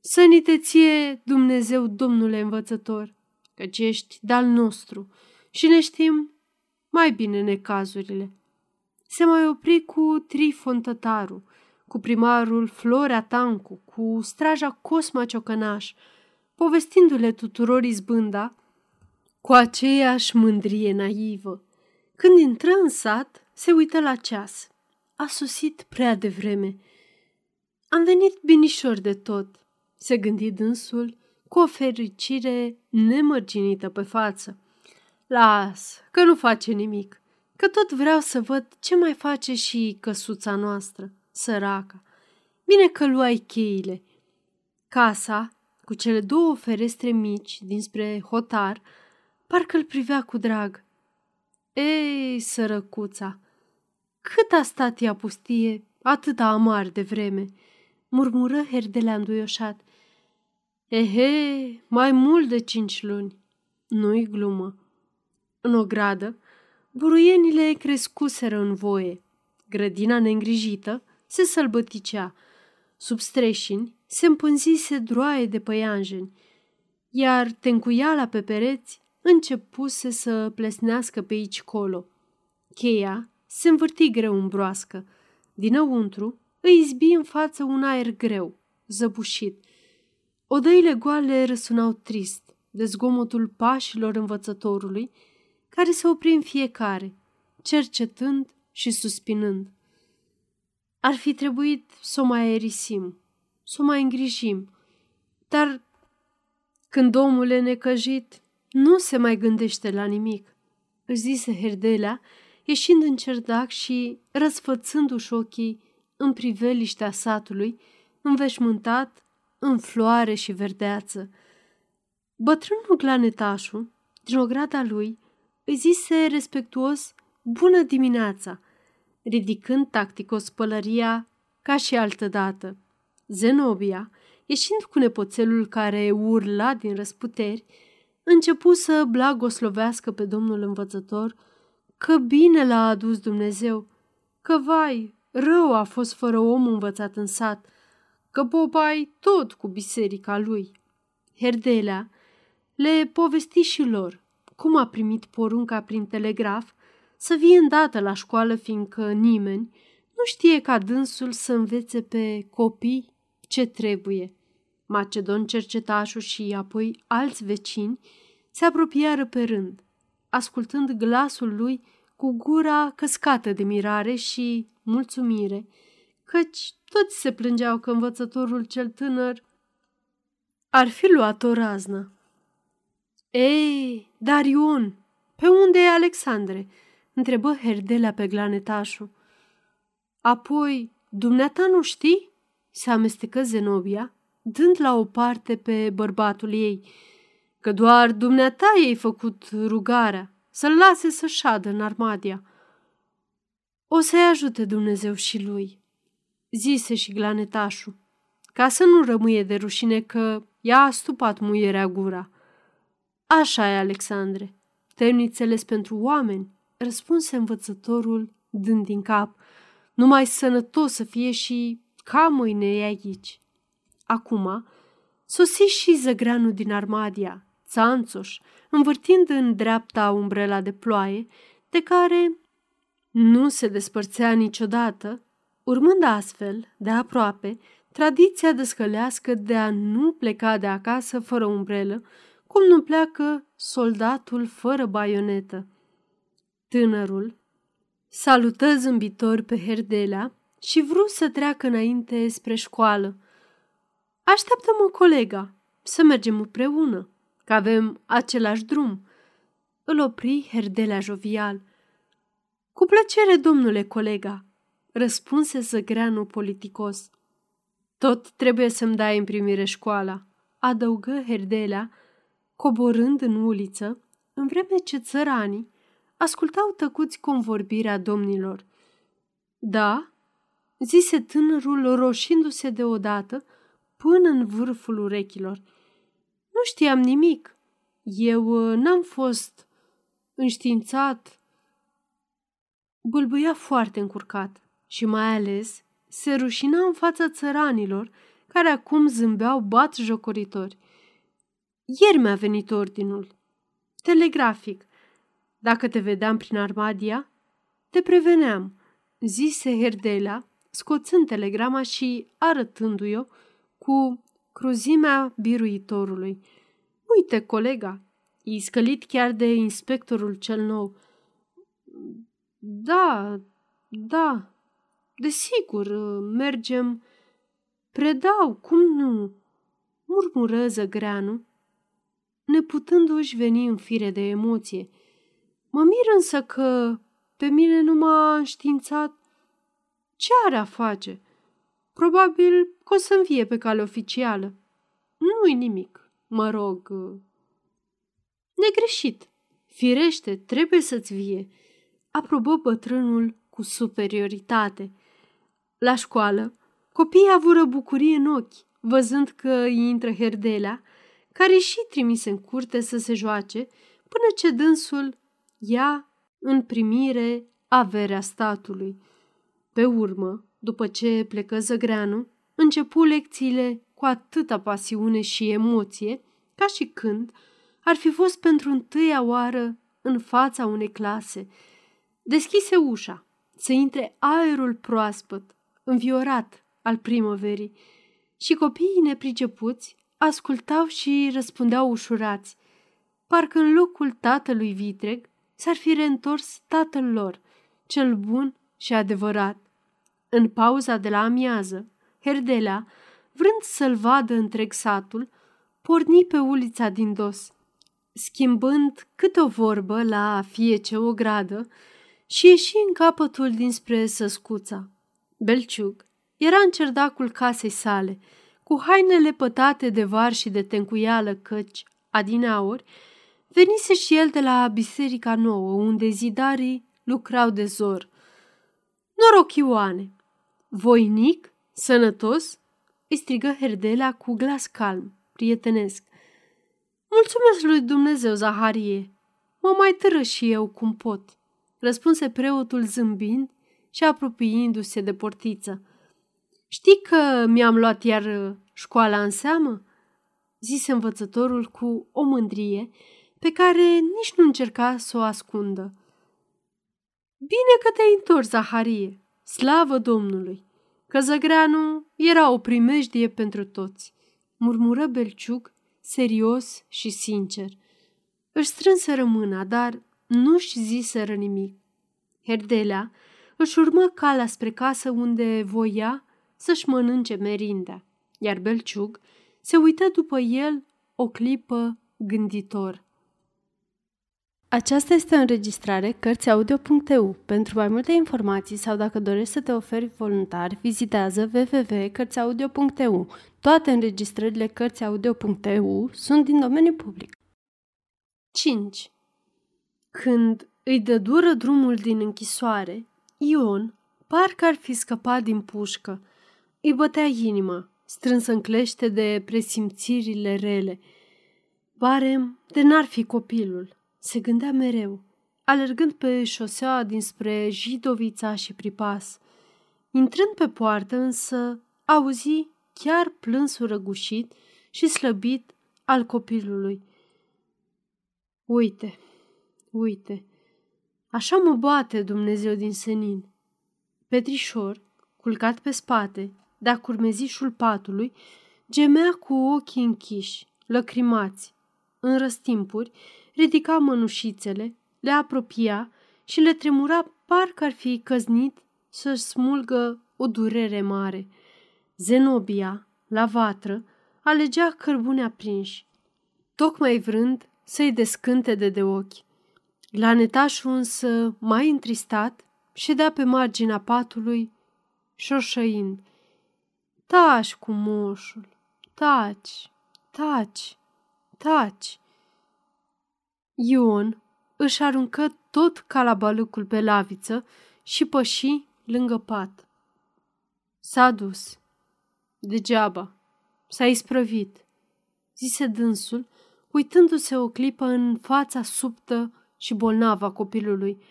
Să ni te ție, Dumnezeu, domnule învățător, căci ești dal nostru și ne știm mai bine necazurile. Se mai opri cu Trifon Tătaru, cu primarul Florea Tancu, cu straja Cosma Ciocănaș, povestindu-le tuturor izbânda cu aceeași mândrie naivă. Când intră în sat, se uită la ceas. A sosit prea devreme. Am venit binișor de tot, se gândi dânsul cu o fericire nemărginită pe față. Las, că nu face nimic, că tot vreau să văd ce mai face și căsuța noastră, săraca. Bine că luai cheile. Casa, cu cele două ferestre mici dinspre hotar, parcă îl privea cu drag. Ei, sărăcuța, cât a stat ea pustie, atâta amar de vreme, murmură Herdelea înduioșat. Ehe, mai mult de cinci luni. Nu-i glumă. În ogradă, buruienile crescuseră în voie. Grădina neîngrijită se sălbăticea. Sub streșini se împânzise droaie de păianjeni, iar tencuiala pe pereți începuse să plesnească pe aici colo. Cheia se învârti greu în broască. Dinăuntru îi izbi în față un aer greu, zăbușit. Odăile goale răsunau trist de zgomotul pașilor învățătorului, care se opri în fiecare, cercetând și suspinând. Ar fi trebuit să o mai aerisim, să o mai îngrijim, dar când omul e necăjit, nu se mai gândește la nimic, își zise Herdelea, ieșind în cerdac și răsfățându-și ochii în priveliștea satului, înveșmântat în floare și verdeață. Bătrânul glanetașul, din ograda lui, îi zise respectuos bună dimineața, ridicând tacticos pălăria ca și altădată. Zenobia, ieșind cu nepoțelul care urla din răsputeri, începu să blagoslovească pe domnul învățător că bine l-a adus Dumnezeu, că vai, rău a fost fără om învățat în sat, că popai tot cu biserica lui. Herdelea le povesti și lor cum a primit porunca prin telegraf să vie îndată la școală, fiindcă nimeni nu știe ca dânsul să învețe pe copii ce trebuie. Macedon cercetașul și apoi alți vecini se apropiară pe rând, ascultând glasul lui cu gura căscată de mirare și mulțumire, căci toți se plângeau că învățătorul cel tânăr ar fi luat o raznă. Ei, dar Ion, pe unde e Alexandre?" întrebă Herdelea pe glanetașul. Apoi, dumneata nu știi?" se amestecă Zenobia, dând la o parte pe bărbatul ei, că doar dumneata ei făcut rugarea să-l lase să șadă în armadia. O să-i ajute Dumnezeu și lui, zise și glanetașul, ca să nu rămâie de rușine că i-a astupat muierea gura. Așa e, Alexandre, temnițeles pentru oameni, răspunse învățătorul dând din cap. Numai sănătos să fie și ca mâine e aici. Acum, sosi și zăgreanul din armadia, țanțoș, învârtind în dreapta umbrela de ploaie, de care nu se despărțea niciodată, urmând astfel, de aproape, tradiția descălească de a nu pleca de acasă fără umbrelă, cum nu pleacă soldatul fără baionetă. Tânărul salută zâmbitor pe Herdelea și vrut să treacă înainte spre școală. Așteaptă-mă, colega, să mergem împreună, că avem același drum. Îl opri Herdelea jovial. Cu plăcere, domnule colega, răspunse zăgreanul politicos. Tot trebuie să-mi dai în primire școala, adăugă Herdelea, coborând în uliță, în vreme ce țăranii ascultau tăcuți convorbirea domnilor. Da, zise tânărul roșindu-se deodată până în vârful urechilor. Nu știam nimic. Eu uh, n-am fost înștiințat. Bâlbâia foarte încurcat și mai ales se rușina în fața țăranilor care acum zâmbeau bat jocoritori. Ieri mi-a venit ordinul. Telegrafic. Dacă te vedeam prin Armadia, te preveneam, zise Herdela, scoțând telegrama și arătându-i-o cu cruzimea biruitorului. Uite, colega, i scălit chiar de inspectorul cel nou. Da, da, desigur, mergem. Predau, cum nu? Murmură zăgreanu, neputându-și veni în fire de emoție. Mă mir însă că pe mine nu m-a înștiințat ce are a face. Probabil că o să învie pe cale oficială. Nu-i nimic, mă rog. Negreșit. Firește, trebuie să-ți vie, aprobă bătrânul cu superioritate. La școală, copiii avură bucurie în ochi, văzând că îi intră herdelea, care și trimise în curte să se joace, până ce dânsul ia în primire averea statului. Pe urmă, după ce plecă Zăgreanu, începu lecțiile cu atâta pasiune și emoție, ca și când ar fi fost pentru întâia oară în fața unei clase. Deschise ușa să intre aerul proaspăt, înviorat al primăverii, și copiii nepricepuți ascultau și răspundeau ușurați, parcă în locul tatălui vitreg s-ar fi reîntors tatăl lor, cel bun și adevărat. În pauza de la amiază, Herdelea, vrând să-l vadă întreg satul, porni pe ulița din dos, schimbând câte o vorbă la fie ce o gradă și ieși în capătul dinspre săscuța. Belciug era în cerdacul casei sale, cu hainele pătate de var și de tencuială căci, adineauri, venise și el de la biserica nouă, unde zidarii lucrau de zor. Noroc, Ioane! Voinic? Sănătos? îi strigă Herdelea cu glas calm, prietenesc. Mulțumesc lui Dumnezeu, Zaharie! Mă mai târăș și eu cum pot, răspunse preotul zâmbind și apropiindu-se de portiță. Știi că mi-am luat iar școala în seamă? zise învățătorul cu o mândrie pe care nici nu încerca să o ascundă. Bine că te-ai întors, Zaharie, slavă Domnului, că Zăgreanu era o primejdie pentru toți, murmură Belciuc, serios și sincer. Își strânse rămâna, dar nu-și ziseră nimic. Herdelea își urmă calea spre casă unde voia să-și mănânce merinda, iar Belciug se uită după el o clipă gânditor. Aceasta este o înregistrare Cărțiaudio.eu. Pentru mai multe informații sau dacă dorești să te oferi voluntar, vizitează www.cărțiaudio.eu. Toate înregistrările Cărțiaudio.eu sunt din domeniu public. 5. Când îi dă dură drumul din închisoare, Ion parcă ar fi scăpat din pușcă. Îi bătea inima, strânsă în clește de presimțirile rele. Barem de n-ar fi copilul, se gândea mereu, alergând pe șosea dinspre Jidovița și Pripas. Intrând pe poartă, însă, auzi chiar plânsul răgușit și slăbit al copilului. Uite, uite, așa mă bate Dumnezeu din senin. Petrișor, culcat pe spate, de-a curmezișul patului, gemea cu ochii închiși, lăcrimați. În răstimpuri, ridica mănușițele, le apropia și le tremura parcă ar fi căznit să-și smulgă o durere mare. Zenobia, la vatră, alegea cărbune aprinși, tocmai vrând să-i descânte de de ochi. La netașul însă, mai întristat, ședea pe marginea patului, șoșăind. Taci cu moșul, taci, taci, taci. Ion își aruncă tot calabalucul pe laviță și păși lângă pat. S-a dus. Degeaba. S-a isprăvit, zise dânsul, uitându-se o clipă în fața subtă și bolnavă a copilului.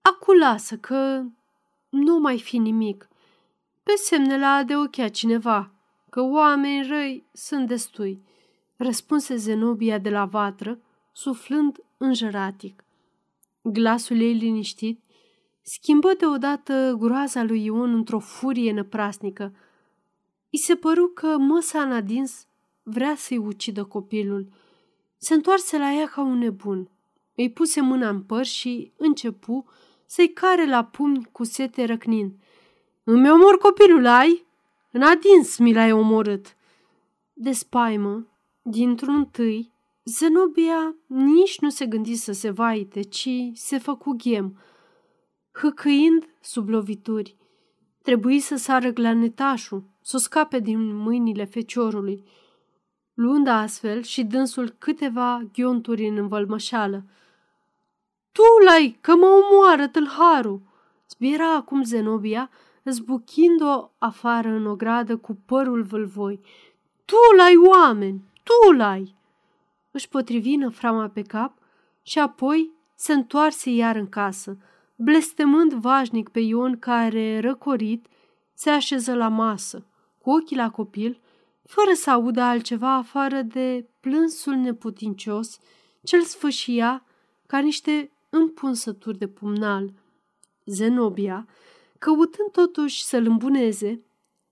Acu lasă că nu mai fi nimic. Pe semne la de ochia cineva, că oameni răi sunt destui, răspunse Zenobia de la vatră, suflând înjăratic. Glasul ei liniștit schimbă deodată groaza lui Ion într-o furie năprasnică. I se păru că măsa în adins vrea să-i ucidă copilul. Se întoarse la ea ca un nebun. Îi puse mâna în păr și începu să-i care la pumni cu sete răcnind. Îmi omor copilul, ai? În adins mi l-ai omorât. De spaimă, dintr-un tâi, Zenobia nici nu se gândi să se vaite, ci se făcu ghem, hâcâind sub lovituri. Trebuie să sară glanetașul, să o scape din mâinile feciorului, luând astfel și dânsul câteva ghionturi în învălmășeală. Tu l-ai, că mă omoară tâlharul! Zbiera acum Zenobia, zbuchind-o afară în ogradă cu părul vâlvoi. Tu l-ai, oameni! Tu l-ai! își potrivi frama pe cap și apoi se întoarse iar în casă, blestemând vașnic pe Ion care, răcorit, se așeză la masă, cu ochii la copil, fără să audă altceva afară de plânsul neputincios ce-l sfâșia ca niște împunsături de pumnal. Zenobia, căutând totuși să-l îmbuneze,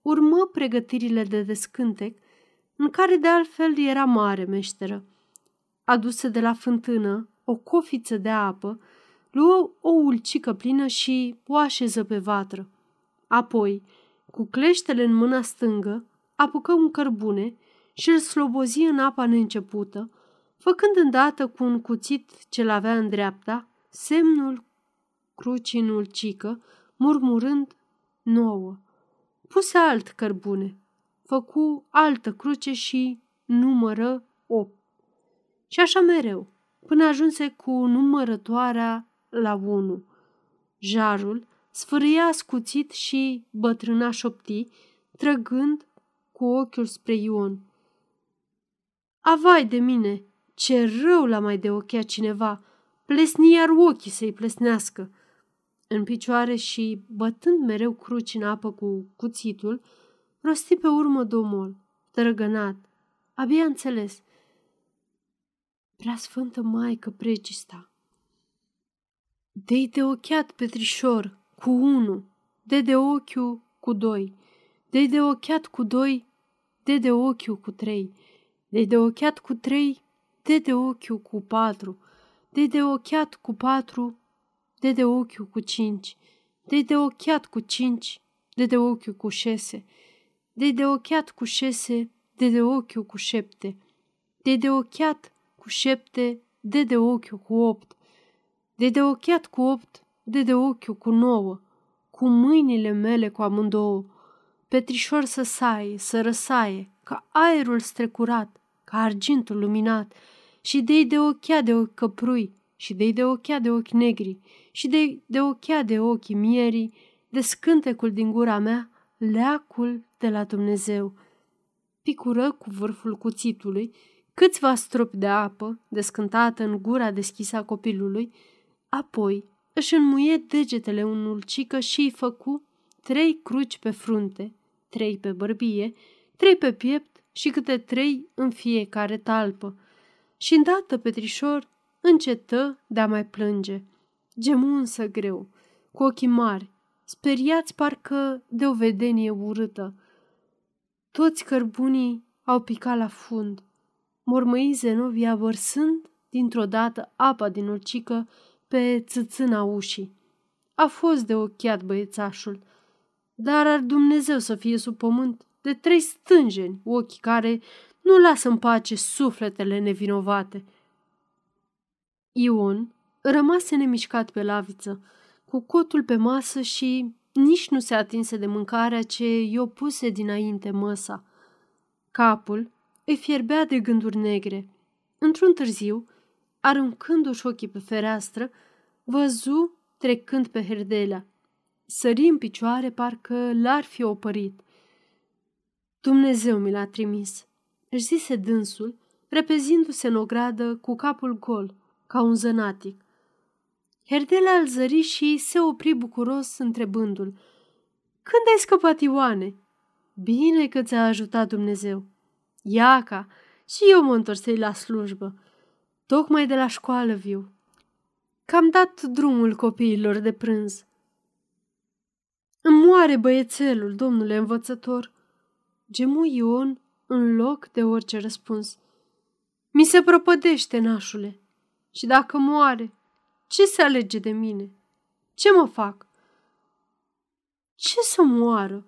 urmă pregătirile de descântec, în care de altfel era mare meșteră aduse de la fântână o cofiță de apă, luă o ulcică plină și o așeză pe vatră. Apoi, cu cleștele în mâna stângă, apucă un cărbune și îl slobozi în apa neîncepută, făcând îndată cu un cuțit ce-l avea în dreapta, semnul crucii în ulcică, murmurând nouă. Puse alt cărbune, făcu altă cruce și numără opt. Și așa mereu, până ajunse cu numărătoarea la unu. Jarul sfârâia ascuțit și bătrâna șopti, trăgând cu ochiul spre Ion. Avai de mine, ce rău l-a mai de ochia cineva, plesni iar ochii să-i plesnească. în picioare și, bătând mereu cruci în apă cu cuțitul, rosti pe urmă domol, tărăgănat, abia înțeles. Prea sfântă Maică Precista, Dei de ochiat Petrișor cu unu, de de ochiu cu doi, de de ochiat cu doi, de de ochiu cu trei, de de ochiat cu trei, de de ochiu cu patru, de de ochiat cu patru, de de ochiu cu cinci, de de ochiat cu cinci, de de ochiu cu șase, de de ochiat cu șase, de de ochiu cu șepte, de de ochiat cu șepte, de de ochiu cu opt, de de ochiat cu opt, de de ochiu cu nouă, cu mâinile mele cu amândouă, petrișor să saie, să răsaie, ca aerul strecurat, ca argintul luminat, și de de ochia de ochi căprui, și de de ochia de ochi negri, și de de ochia de ochii mierii, de scântecul din gura mea, leacul de la Dumnezeu. Picură cu vârful cuțitului câțiva stropi de apă, descântată în gura deschisă a copilului, apoi își înmuie degetele un ulcică și îi făcu trei cruci pe frunte, trei pe bărbie, trei pe piept și câte trei în fiecare talpă. Și îndată Petrișor încetă de a mai plânge. Gemu însă greu, cu ochii mari, speriați parcă de o vedenie urâtă. Toți cărbunii au picat la fund. Mormăi Zenovia vărsând dintr-o dată apa din ulcică pe țâțâna ușii. A fost de ochiat băiețașul, dar ar Dumnezeu să fie sub pământ de trei stânjeni, ochi care nu lasă în pace sufletele nevinovate. Ion rămase nemișcat pe laviță, cu cotul pe masă și nici nu se atinse de mâncarea ce i-o puse dinainte măsa. Capul îi fierbea de gânduri negre. Într-un târziu, aruncându-și ochii pe fereastră, văzu trecând pe herdelea. Sări în picioare, parcă l-ar fi opărit. Dumnezeu mi l-a trimis, își zise dânsul, repezindu-se în ogradă cu capul gol, ca un zănatic. Herdela îl zări și se opri bucuros, întrebându-l. Când ai scăpat, Ioane?" Bine că ți-a ajutat Dumnezeu." Iaca, și eu mă întorsei la slujbă. Tocmai de la școală viu. Cam dat drumul copiilor de prânz. Îmi moare băiețelul, domnule învățător. Gemu Ion în loc de orice răspuns. Mi se prăpădește, nașule. Și dacă moare, ce se alege de mine? Ce mă fac? Ce să moară?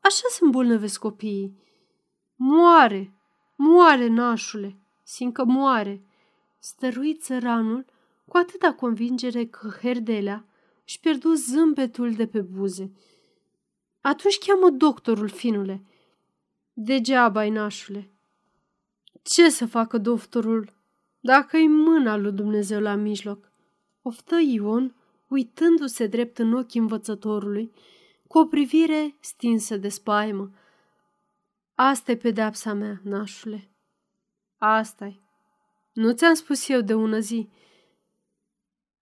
Așa se îmbolnăvesc copiii. Moare, moare, nașule, sincă moare. Stăruit țăranul cu atâta convingere că Herdelea își pierdu zâmbetul de pe buze. Atunci cheamă doctorul, finule. Degeaba, ai nașule. Ce să facă doctorul dacă e mâna lui Dumnezeu la mijloc? Oftă Ion, uitându-se drept în ochii învățătorului, cu o privire stinsă de spaimă. asta e pedeapsa mea, nașule. asta -i. Nu ți-am spus eu de ună zi.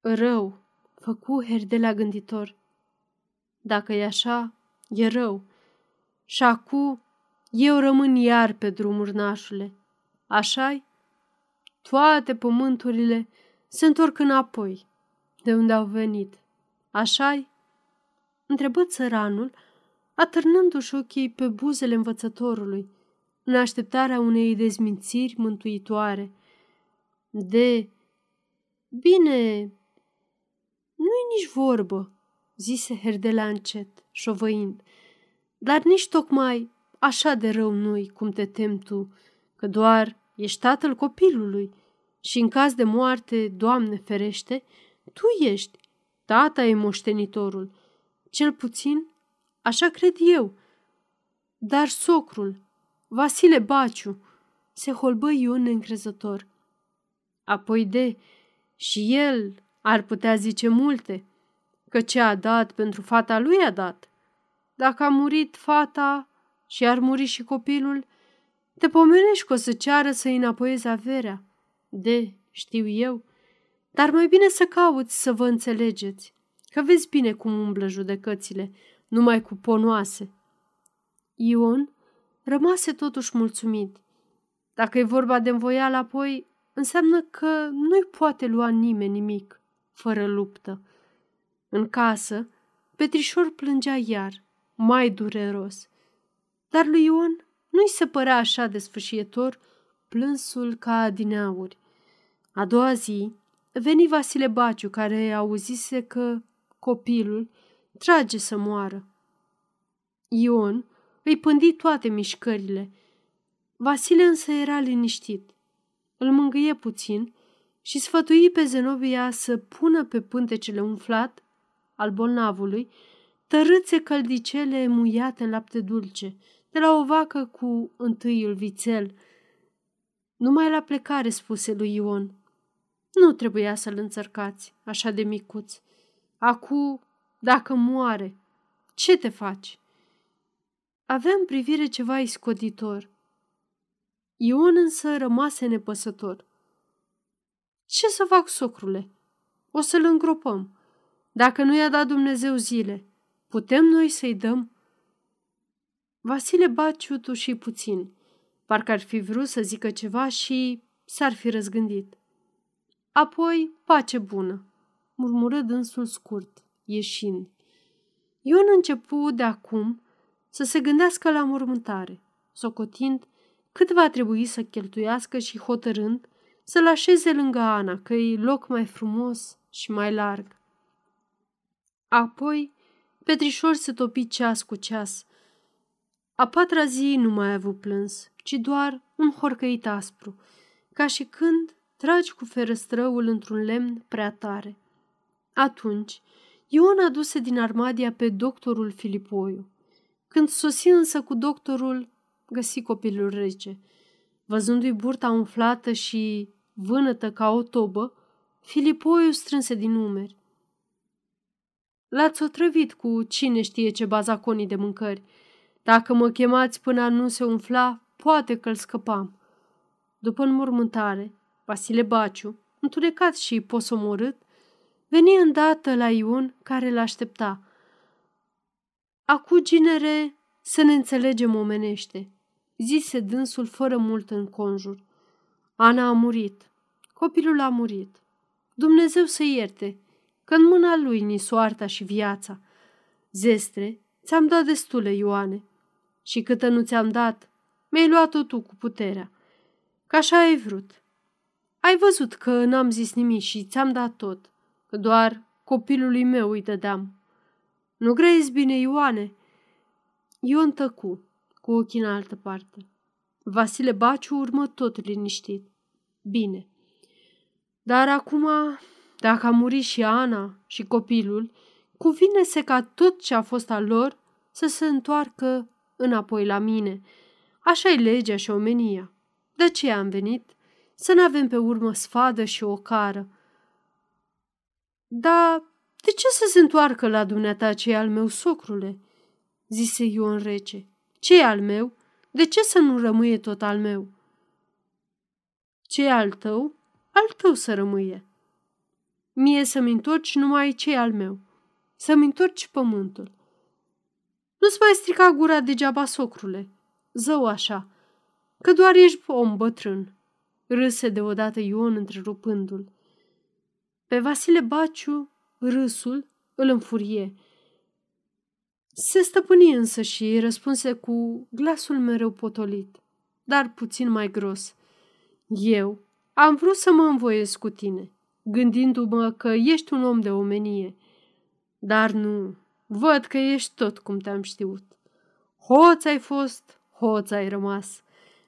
Rău, făcu Herdelea gânditor. Dacă e așa, e rău. Și acum eu rămân iar pe drumuri, nașule. Așa-i? Toate pământurile se întorc înapoi, de unde au venit. Așa-i? Întrebă țăranul, atârnându-și ochii pe buzele învățătorului, în așteptarea unei dezmințiri mântuitoare. De... Bine, nu-i nici vorbă, zise Herdela încet, șovăind, dar nici tocmai așa de rău nu-i cum te tem tu, că doar ești tatăl copilului și în caz de moarte, Doamne ferește, tu ești, tata e moștenitorul. Cel puțin, așa cred eu. Dar socrul, Vasile Baciu, se holbă Ion neîncrezător. Apoi de, și el ar putea zice multe, că ce a dat pentru fata lui a dat. Dacă a murit fata și ar muri și copilul, te pomenești că o să ceară să-i înapoiezi averea. De, știu eu, dar mai bine să cauți să vă înțelegeți. că vezi bine cum umblă judecățile, numai cu ponoase. Ion rămase totuși mulțumit. Dacă e vorba de învoială apoi, înseamnă că nu-i poate lua nimeni nimic, fără luptă. În casă, Petrișor plângea iar, mai dureros. Dar lui Ion nu-i se părea așa de sfâșietor plânsul ca adineauri. A doua zi veni Vasile Baciu, care auzise că copilul trage să moară. Ion îi pândi toate mișcările. Vasile însă era liniștit. Îl mângâie puțin și sfătui pe Zenobia să pună pe pântecele umflat al bolnavului tărâțe căldicele muiate în lapte dulce, de la o vacă cu întâiul vițel. Numai la plecare spuse lui Ion. Nu trebuia să-l înțărcați, așa de micuț. Acu, dacă moare, ce te faci? Avea în privire ceva iscoditor. Ion însă rămase nepăsător. Ce să fac, socrule? O să-l îngropăm. Dacă nu i-a dat Dumnezeu zile, putem noi să-i dăm? Vasile Baciu și puțin. Parcă ar fi vrut să zică ceva și s-ar fi răzgândit. Apoi, pace bună, murmură dânsul scurt, ieșind. Ion începu de acum să se gândească la mormântare, socotind cât va trebui să cheltuiască și hotărând să-l așeze lângă Ana, că e loc mai frumos și mai larg. Apoi, Petrișor se topi ceas cu ceas. A patra zi nu mai a avut plâns, ci doar un horcăit aspru, ca și când tragi cu ferăstrăul într-un lemn prea tare. Atunci, Ion aduse din armadia pe doctorul Filipoiu. Când sosi însă cu doctorul, găsi copilul rece. Văzându-i burta umflată și vânătă ca o tobă, Filipoiu strânse din numeri. L-ați otrăvit cu cine știe ce bazaconii de mâncări. Dacă mă chemați până a nu se umfla, poate că-l scăpam. După înmormântare, Vasile Baciu, întunecat și posomorât, veni îndată la Ion care l-aștepta. Acu, ginere, să ne înțelegem omenește, zise dânsul fără mult în conjur. Ana a murit. Copilul a murit. Dumnezeu să ierte, că în mâna lui ni soarta și viața. Zestre, ți-am dat destule, Ioane. Și câtă nu ți-am dat, mi-ai luat-o tu cu puterea. Că așa ai vrut. Ai văzut că n-am zis nimic și ți-am dat tot, că doar copilului meu îi dădeam. Nu grezi bine, Ioane? Ion tăcu, cu ochii în altă parte. Vasile Baciu urmă tot liniștit. Bine. Dar acum, dacă a murit și Ana și copilul, cuvine-se ca tot ce a fost al lor să se întoarcă înapoi la mine. Așa-i legea și omenia. De ce am venit? Să nu avem pe urmă sfadă și o cară. Dar de ce să se întoarcă la dumneata ce al meu, socrule?" zise Ion rece. ce al meu? De ce să nu rămâie tot al meu?" ce al tău? Al tău să rămâie." Mie să-mi întorci numai ce al meu. Să-mi întorci pământul." Nu-ți mai strica gura degeaba, socrule. Zău așa, că doar ești om bătrân." Râse deodată Ion întrerupându-l. Pe Vasile Baciu, râsul îl înfurie. Se stăpâni însă și răspunse cu glasul mereu potolit, dar puțin mai gros. Eu am vrut să mă învoiesc cu tine, gândindu-mă că ești un om de omenie. Dar nu, văd că ești tot cum te-am știut. Hoț ai fost, hoț ai rămas.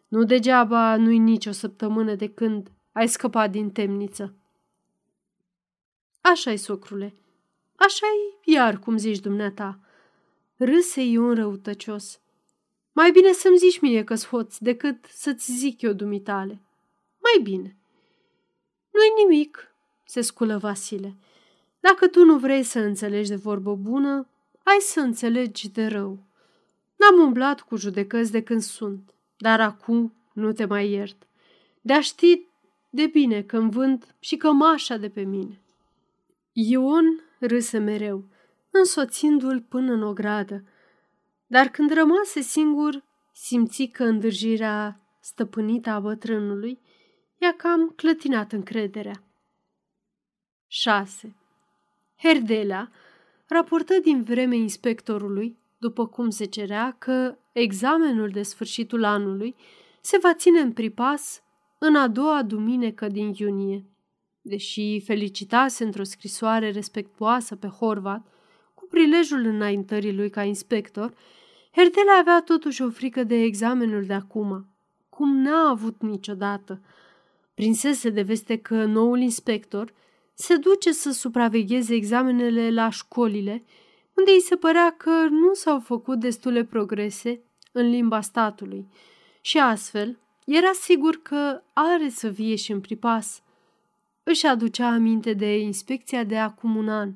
Nu degeaba nu-i nicio săptămână de când ai scăpat din temniță. Așa-i, socrule, așa-i iar cum zici dumneata. Râse un răutăcios. Mai bine să-mi zici mie că-s hoț decât să-ți zic eu dumitale. Mai bine. Nu-i nimic, se sculă Vasile. Dacă tu nu vrei să înțelegi de vorbă bună, ai să înțelegi de rău. N-am umblat cu judecăți de când sunt, dar acum nu te mai iert. De-a ști de bine că vând și cămașa de pe mine. Ion râse mereu, însoțindu-l până în ogradă. Dar când rămase singur, simți că îndârjirea stăpânită a bătrânului i-a cam clătinat încrederea. 6. Herdela raportă din vreme inspectorului, după cum se cerea, că examenul de sfârșitul anului se va ține în pripas în a doua duminică din iunie. Deși felicitase într-o scrisoare respectuoasă pe Horvat, cu prilejul înaintării lui ca inspector, Herdela avea totuși o frică de examenul de acum, cum n-a avut niciodată. Prinsese de veste că noul inspector se duce să supravegheze examenele la școlile, unde îi se părea că nu s-au făcut destule progrese în limba statului și astfel era sigur că are să vie și în pripas. Își aducea aminte de inspecția de acum un an,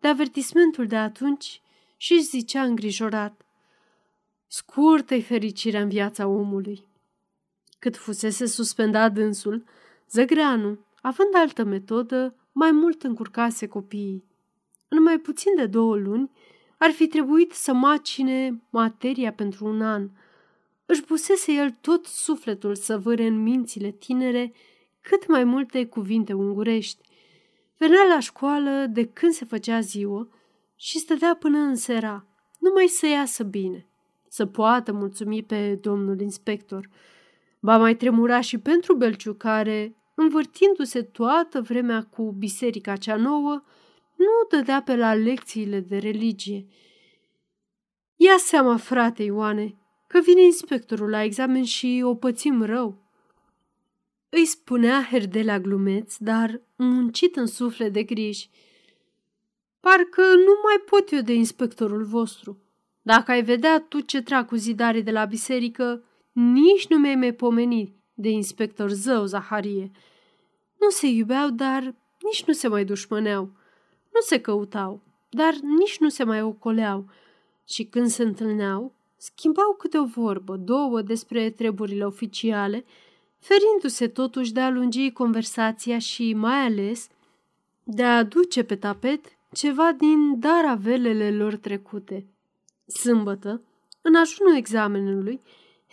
de avertismentul de atunci și își zicea îngrijorat. Scurtă-i fericirea în viața omului. Cât fusese suspendat dânsul, Zăgreanu, având altă metodă, mai mult încurcase copiii. În mai puțin de două luni, ar fi trebuit să macine materia pentru un an. Își pusese el tot sufletul să vâre în mințile tinere cât mai multe cuvinte ungurești. Venea la școală de când se făcea ziua și stătea până în sera, numai să iasă bine, să poată mulțumi pe domnul inspector. Ba mai tremura și pentru Belciu care, învârtindu-se toată vremea cu biserica cea nouă, nu dădea pe la lecțiile de religie. Ia seama, frate Ioane, că vine inspectorul la examen și o pățim rău. Îi spunea Herdela glumeț, dar muncit în suflet de griji. Parcă nu mai pot eu de inspectorul vostru. Dacă ai vedea tu ce trag cu zidarii de la biserică, nici nu mi-ai mai pomenit de inspector zău, Zaharie. Nu se iubeau, dar nici nu se mai dușmăneau. Nu se căutau, dar nici nu se mai ocoleau. Și când se întâlneau, schimbau câte o vorbă, două despre treburile oficiale, ferindu-se totuși de a lungi conversația și, mai ales, de a aduce pe tapet ceva din daravelele lor trecute. Sâmbătă, în ajunul examenului,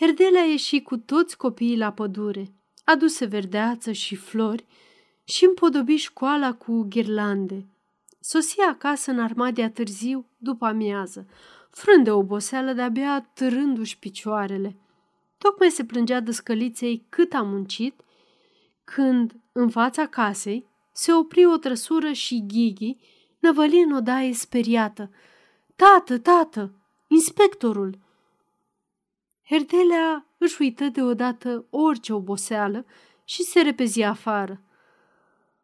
Herdele a ieșit cu toți copiii la pădure, aduse verdeață și flori și împodobi școala cu ghirlande. Sosia acasă în armadia târziu, după amiază, frând de oboseală de-abia târându-și picioarele. Tocmai se plângea de scăliței cât a muncit, când, în fața casei, se opri o trăsură și Ghighi năvăli în odaie speriată. Tată, tată, inspectorul! Herdelea își uită deodată orice oboseală și se repezi afară.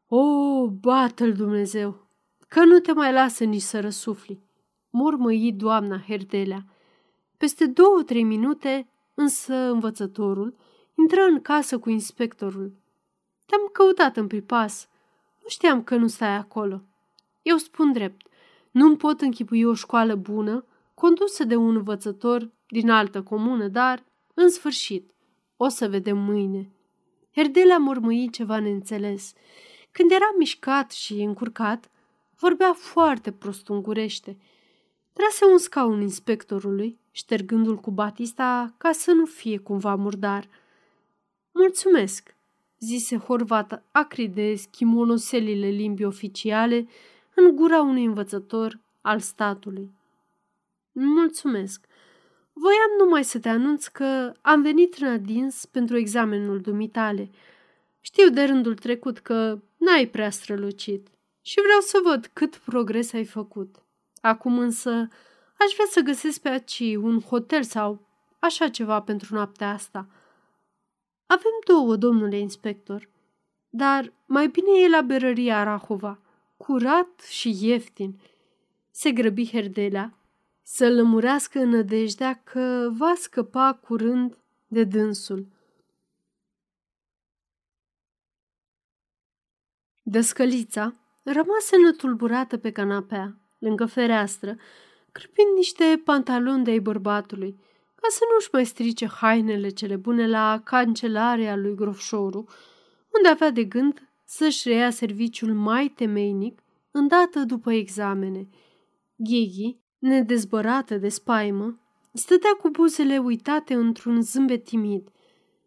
O, bată-l Dumnezeu, că nu te mai lasă nici să răsufli, mormăi doamna Herdelea. Peste două-trei minute, însă învățătorul intră în casă cu inspectorul. Te-am căutat în pripas. Nu știam că nu stai acolo. Eu spun drept, nu-mi pot închipui o școală bună, condusă de un învățător din altă comună, dar, în sfârșit, o să vedem mâine. Herdelea mormăi ceva neînțeles. Când era mișcat și încurcat, vorbea foarte prost ungurește. Trase un scaun inspectorului, ștergându-l cu batista ca să nu fie cumva murdar. Mulțumesc, zise Horvat acri de schimonoselile limbii oficiale în gura unui învățător al statului. Mulțumesc. Voiam numai să te anunț că am venit în adins pentru examenul dumitale. Știu de rândul trecut că n-ai prea strălucit și vreau să văd cât progres ai făcut. Acum însă aș vrea să găsesc pe aici un hotel sau așa ceva pentru noaptea asta. Avem două, domnule inspector, dar mai bine e la berăria Rahova, curat și ieftin. Se grăbi Herdelea să lămurească în nădejdea că va scăpa curând de dânsul. Dăscălița rămase nătulburată pe canapea, lângă fereastră, cârpind niște pantaloni de-ai bărbatului, ca să nu-și mai strice hainele cele bune la cancelarea lui Grofșoru, unde avea de gând să-și reia serviciul mai temeinic îndată după examene. Ghighi, nedezbărată de spaimă, stătea cu buzele uitate într-un zâmbet timid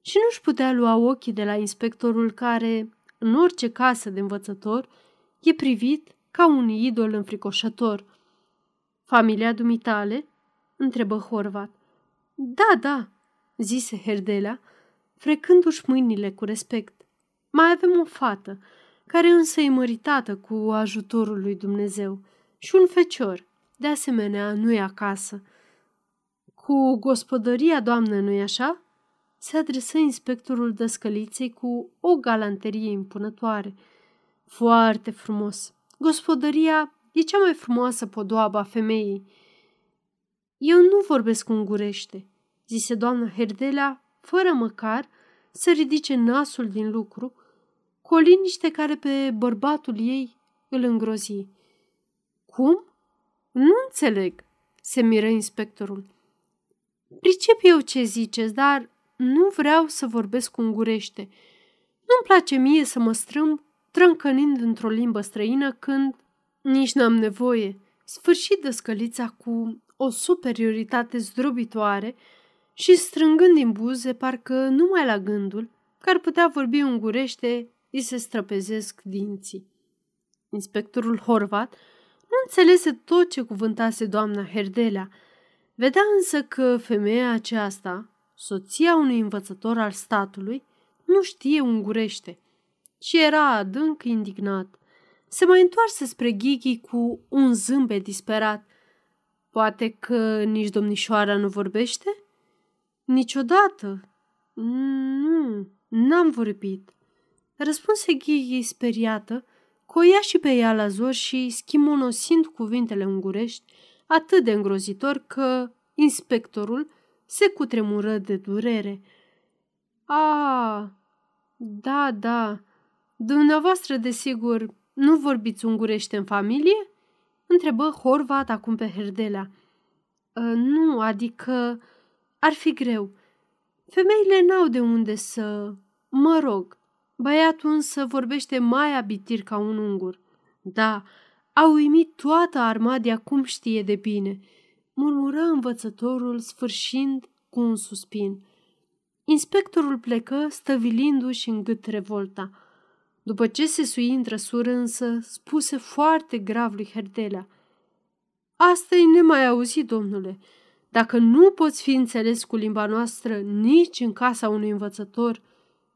și nu-și putea lua ochii de la inspectorul care, în orice casă de învățător, e privit ca un idol înfricoșător. Familia dumitale? întrebă Horvat. Da, da, zise Herdelea, frecându-și mâinile cu respect. Mai avem o fată, care însă e măritată cu ajutorul lui Dumnezeu, și un fecior, de asemenea, nu e acasă. Cu gospodăria, doamnă, nu-i așa? Se adresă inspectorul dăscăliței cu o galanterie impunătoare. Foarte frumos. Gospodăria e cea mai frumoasă podoabă a femeii. Eu nu vorbesc ungurește, zise doamna Herdelea, fără măcar să ridice nasul din lucru, cu o liniște care pe bărbatul ei îl îngrozi. Cum? Nu înțeleg, se miră inspectorul. Pricep eu ce ziceți, dar nu vreau să vorbesc ungurește. Nu-mi place mie să mă strâmb trâncănind într-o limbă străină când nici n-am nevoie. Sfârșit de scălița cu o superioritate zdrobitoare și strângând din buze, parcă numai la gândul că ar putea vorbi ungurește, îi se străpezesc dinții. Inspectorul Horvat nu înțelese tot ce cuvântase doamna Herdelea. Vedea însă că femeia aceasta, soția unui învățător al statului, nu știe ungurește și era adânc indignat. Se mai întoarse spre Ghighi cu un zâmbet disperat. Poate că nici domnișoara nu vorbește? Niciodată. Nu, n-am vorbit. Răspunse Ghighi speriată, coia și pe ea la zor și schimonosind cuvintele ungurești atât de îngrozitor că inspectorul se cutremură de durere. A, da, da, dumneavoastră, desigur, nu vorbiți ungurește în familie?" întrebă Horvat acum pe Herdelea. Ă, nu, adică ar fi greu. Femeile n-au de unde să... Mă rog, băiatul însă vorbește mai abitir ca un ungur. Da, a uimit toată armadia cum știe de bine, murmură învățătorul sfârșind cu un suspin. Inspectorul plecă, stăvilindu-și în gât revolta. După ce se sui în trăsură însă, spuse foarte grav lui Herdelea. Asta e nemai auzit, domnule. Dacă nu poți fi înțeles cu limba noastră nici în casa unui învățător,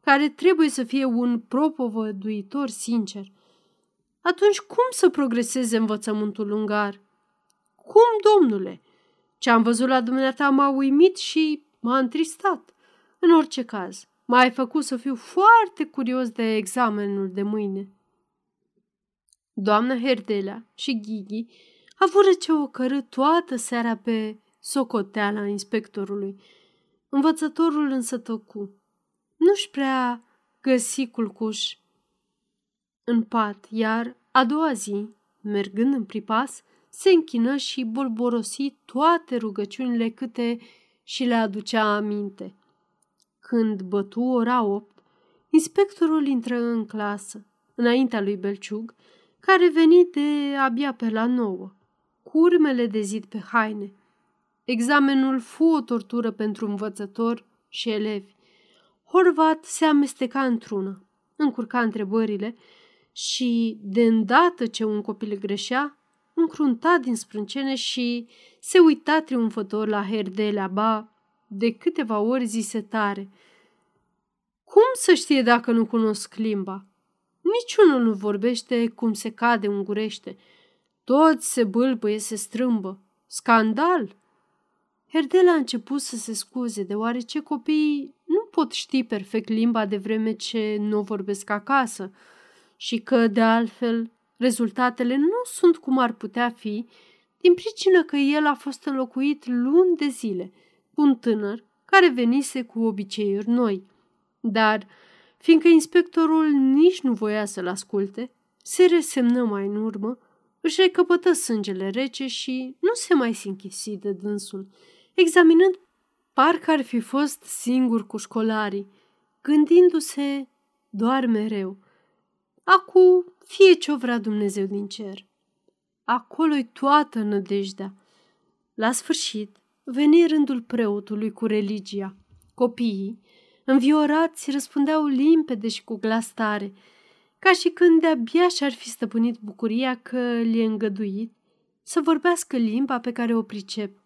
care trebuie să fie un propovăduitor sincer, atunci cum să progreseze învățământul ungar? Cum, domnule? Ce am văzut la dumneata m-a uimit și m-a întristat. În orice caz, m-ai făcut să fiu foarte curios de examenul de mâine. Doamna Herdelea și Ghighi avură ce o cără toată seara pe socoteala inspectorului. Învățătorul însă tăcu. Nu-și prea găsi culcuș în pat, iar a doua zi, mergând în pripas, se închină și bolborosi toate rugăciunile câte și le aducea aminte. Când bătu ora opt, inspectorul intră în clasă, înaintea lui Belciug, care veni de abia pe la nouă, cu urmele de zid pe haine. Examenul fu o tortură pentru învățător și elevi. Horvat se amesteca într-una, încurca întrebările și, de îndată ce un copil greșea, încrunta din sprâncene și se uita triumfător la Herdelea, ba, de câteva ori zise tare. Cum să știe dacă nu cunosc limba? Niciunul nu vorbește cum se cade ungurește. Toți se bâlbăie, se strâmbă. Scandal! Herdela a început să se scuze, deoarece copiii nu pot ști perfect limba de vreme ce nu o vorbesc acasă și că, de altfel, rezultatele nu sunt cum ar putea fi, din pricină că el a fost înlocuit luni de zile cu un tânăr care venise cu obiceiuri noi. Dar, fiindcă inspectorul nici nu voia să-l asculte, se resemnă mai în urmă, își recăpătă sângele rece și nu se mai sinchisi de dânsul, examinând parcă ar fi fost singur cu școlarii, gândindu-se doar mereu – Acu fie ce-o vrea Dumnezeu din cer. Acolo-i toată nădejdea. La sfârșit, veni rândul preotului cu religia. Copiii, înviorați, răspundeau limpede și cu glas tare, ca și când de-abia și-ar fi stăpânit bucuria că li-e îngăduit să vorbească limba pe care o pricep.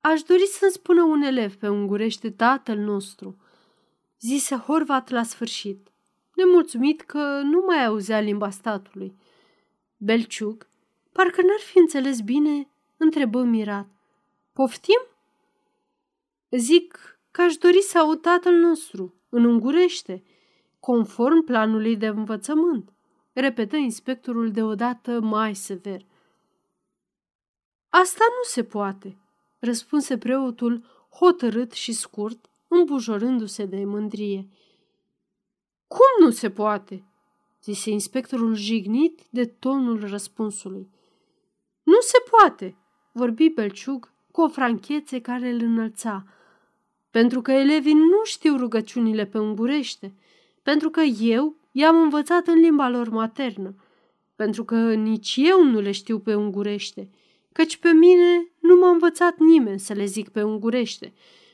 Aș dori să-mi spună un elev pe ungurește tatăl nostru, zise Horvat la sfârșit, nemulțumit că nu mai auzea limba statului. Belciug, parcă n-ar fi înțeles bine, întrebă mirat. Poftim? Zic că aș dori să aud tatăl nostru, în ungurește, conform planului de învățământ, repetă inspectorul deodată mai sever. Asta nu se poate, răspunse preotul hotărât și scurt, îmbujorându-se de mândrie. Cum nu se poate? zise inspectorul jignit de tonul răspunsului. Nu se poate, vorbi Belciug cu o franchețe care îl înălța, pentru că elevii nu știu rugăciunile pe ungurește, pentru că eu i-am învățat în limba lor maternă, pentru că nici eu nu le știu pe ungurește, căci pe mine nu m-a învățat nimeni să le zic pe ungurește,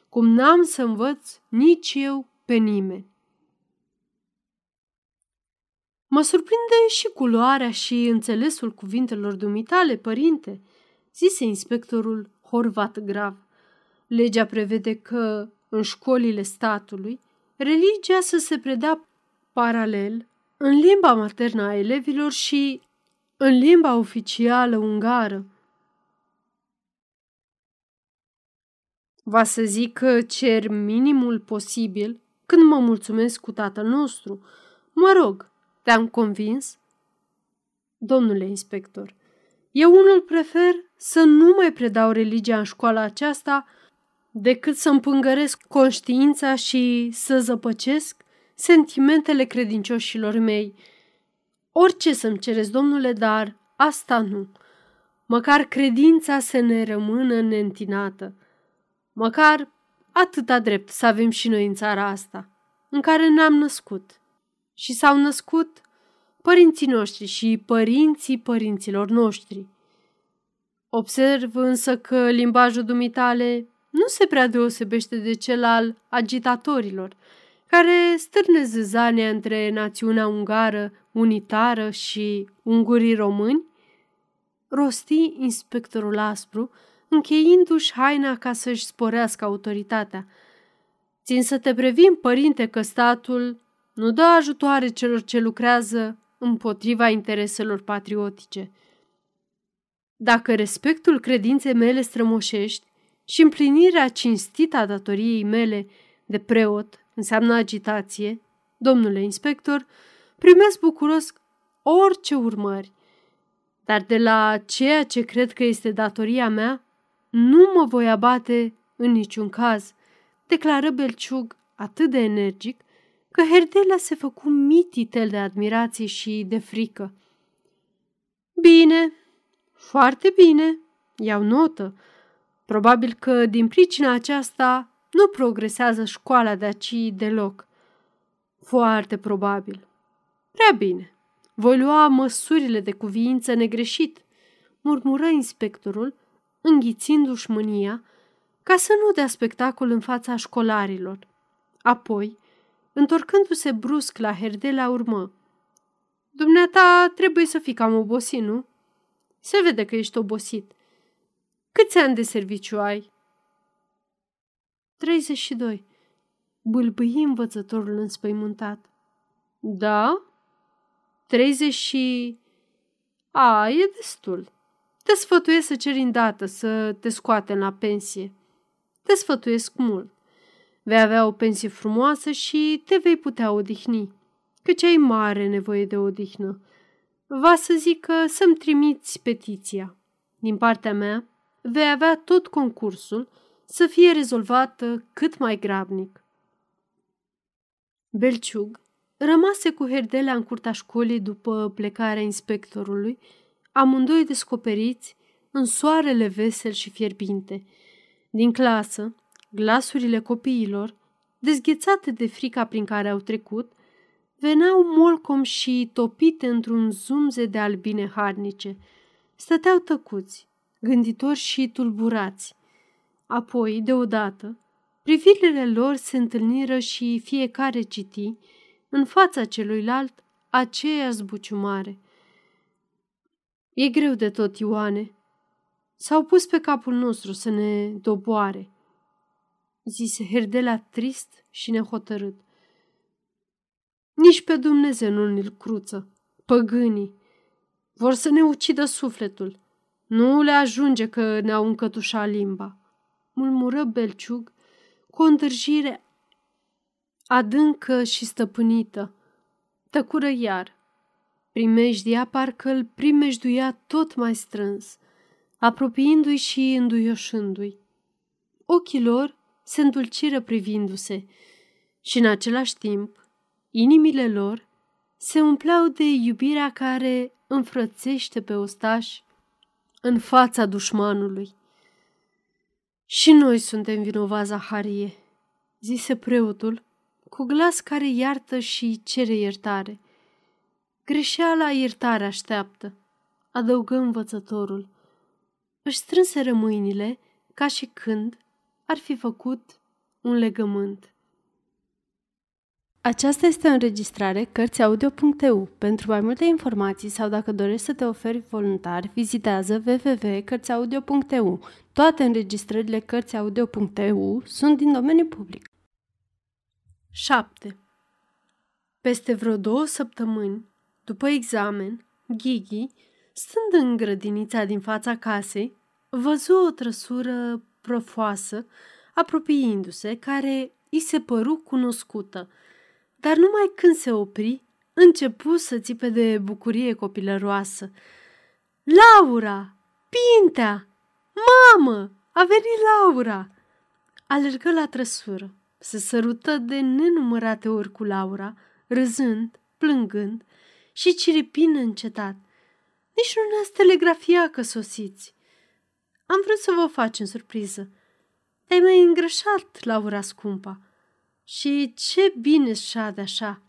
cum n-am să învăț nici eu pe nimeni. Mă surprinde și culoarea și înțelesul cuvintelor dumitale, părinte, zise inspectorul Horvat grav. Legea prevede că, în școlile statului, religia să se predea paralel în limba maternă a elevilor și în limba oficială ungară. Va să zic că cer minimul posibil când mă mulțumesc cu tatăl nostru. Mă rog, te-am convins? Domnule inspector, eu unul prefer să nu mai predau religia în școala aceasta decât să împângăresc conștiința și să zăpăcesc sentimentele credincioșilor mei. Orice să-mi cereți, domnule, dar asta nu. Măcar credința să ne rămână neîntinată. Măcar atâta drept să avem și noi în țara asta, în care ne-am născut. Și s-au născut părinții noștri și părinții părinților noștri. Observ însă că limbajul dumitale nu se prea deosebește de cel al agitatorilor, care stârne zâzania între națiunea ungară unitară și ungurii români? Rosti inspectorul aspru, încheindu-și haina ca să-și sporească autoritatea. Țin să te previn, părinte, că statul nu dă ajutoare celor ce lucrează împotriva intereselor patriotice. Dacă respectul credinței mele strămoșești și împlinirea cinstită a datoriei mele de preot înseamnă agitație, domnule inspector, primesc bucuros orice urmări. Dar de la ceea ce cred că este datoria mea, nu mă voi abate în niciun caz, declară Belciug atât de energic, că Herdelea se făcu mititel de admirație și de frică. Bine, foarte bine, iau notă. Probabil că din pricina aceasta nu progresează școala de aici deloc. Foarte probabil. Prea bine. Voi lua măsurile de cuviință negreșit, murmură inspectorul, înghițindu-și mânia, ca să nu dea spectacol în fața școlarilor. Apoi, întorcându-se brusc la Herdela, urmă. Dumneata trebuie să fii cam obosit, nu? Se vede că ești obosit. Câți ani de serviciu ai? 32. Bâlbâi învățătorul înspăimântat. Da? 30 și... A, e destul. Te sfătuiesc să ceri îndată să te scoatem la pensie. Te sfătuiesc mult. Vei avea o pensie frumoasă și te vei putea odihni, căci ai mare nevoie de odihnă. Va să zică să-mi trimiți petiția. Din partea mea, vei avea tot concursul să fie rezolvată cât mai grabnic. Belciug rămase cu Herdelea în curtea școlii după plecarea inspectorului, amândoi descoperiți în soarele vesel și fierbinte. Din clasă, glasurile copiilor, dezghețate de frica prin care au trecut, veneau molcom și topite într-un zumze de albine harnice. Stăteau tăcuți, gânditori și tulburați. Apoi, deodată, privirile lor se întâlniră și fiecare citi, în fața celuilalt, aceeași zbuciumare. E greu de tot, Ioane. S-au pus pe capul nostru să ne doboare, zise Herdela trist și nehotărât. Nici pe Dumnezeu nu ne-l cruță. Păgânii vor să ne ucidă sufletul. Nu le ajunge că ne-au încătușat limba, murmură Belciug cu o întârjire adâncă și stăpânită. Tăcură iar. Primejdia parcă îl primejduia tot mai strâns, apropiindu-i și înduioșându-i. Ochii lor se îndulciră privindu-se și în același timp inimile lor se umpleau de iubirea care înfrățește pe ostași în fața dușmanului. Și noi suntem vinovați, Zaharie, zise preotul, cu glas care iartă și cere iertare. Greșeala iertare așteaptă, adăugă învățătorul. Își strânseră mâinile ca și când ar fi făcut un legământ. Aceasta este o înregistrare Cărțiaudio.eu. Pentru mai multe informații sau dacă dorești să te oferi voluntar, vizitează www.cărțiaudio.eu. Toate înregistrările Cărțiaudio.eu sunt din domeniu public. 7. Peste vreo două săptămâni, după examen, Ghighi, stând în grădinița din fața casei, văzu o trăsură profoasă, apropiindu-se, care îi se păru cunoscută – dar numai când se opri, începu să țipe de bucurie copilăroasă. Laura! Pintea! Mamă! A venit Laura! Alergă la trăsură, se sărută de nenumărate ori cu Laura, râzând, plângând și ciripind încetat. Nici nu ne-ați telegrafia că sosiți. Am vrut să vă facem surpriză. Te-ai mai îngrășat, Laura scumpa. Și ce bine șade așa!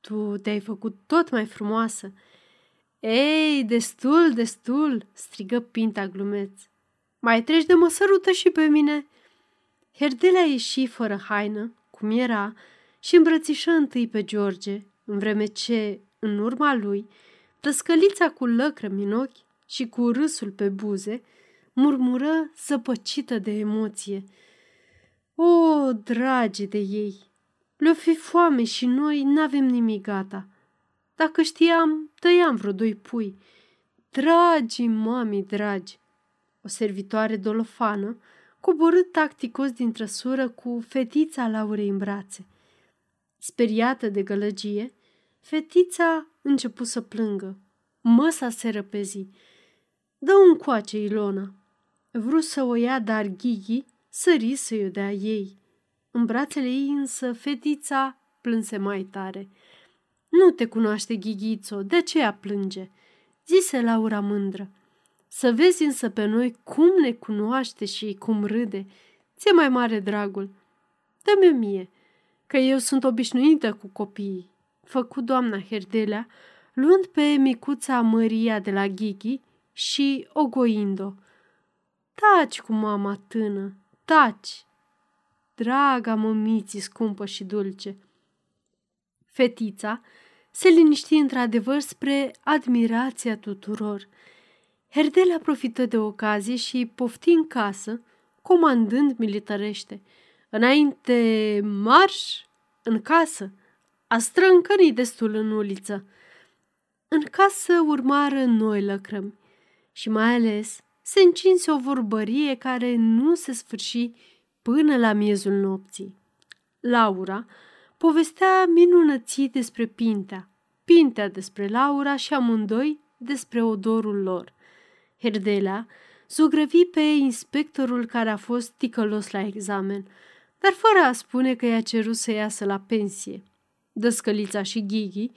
Tu te-ai făcut tot mai frumoasă. Ei, destul, destul, strigă Pinta glumeț. Mai treci de mă sărută și pe mine. Herdelea ieși fără haină, cum era, și îmbrățișă întâi pe George, în vreme ce, în urma lui, plăscălița cu lăcrămi în ochi și cu râsul pe buze, murmură zăpăcită de emoție – o, dragi de ei! Le-o fi foame și noi n-avem nimic gata. Dacă știam, tăiam vreo doi pui. Dragi, mami, dragi! O servitoare dolofană coborât tacticos din trăsură cu fetița Laurei în brațe. Speriată de gălăgie, fetița începu să plângă. Măsa se răpezi. Dă un coace, Ilona. Vrut să o ia, dar Ghighi sări să-i dea ei. În brațele ei însă fetița plânse mai tare. Nu te cunoaște, Ghighițo, de aceea plânge, zise Laura mândră. Să vezi însă pe noi cum ne cunoaște și cum râde. Ți-e mai mare dragul. Dă-mi mie, că eu sunt obișnuită cu copiii, făcu doamna Herdelea, luând pe micuța Maria de la Ghighi și ogoind-o. Taci cu mama tână, Taci! Draga mămiții scumpă și dulce! Fetița se liniști într-adevăr spre admirația tuturor. Herdela profită de ocazie și pofti în casă, comandând militarește. Înainte, marș! În casă! A strâncănit destul în uliță. În casă urmară noi lăcrămi și mai ales se încinse o vorbărie care nu se sfârși până la miezul nopții. Laura povestea minunății despre Pintea, Pintea despre Laura și amândoi despre odorul lor. Herdelea zugrăvi pe inspectorul care a fost ticălos la examen, dar fără a spune că i-a cerut să iasă la pensie. Dăscălița și Ghighi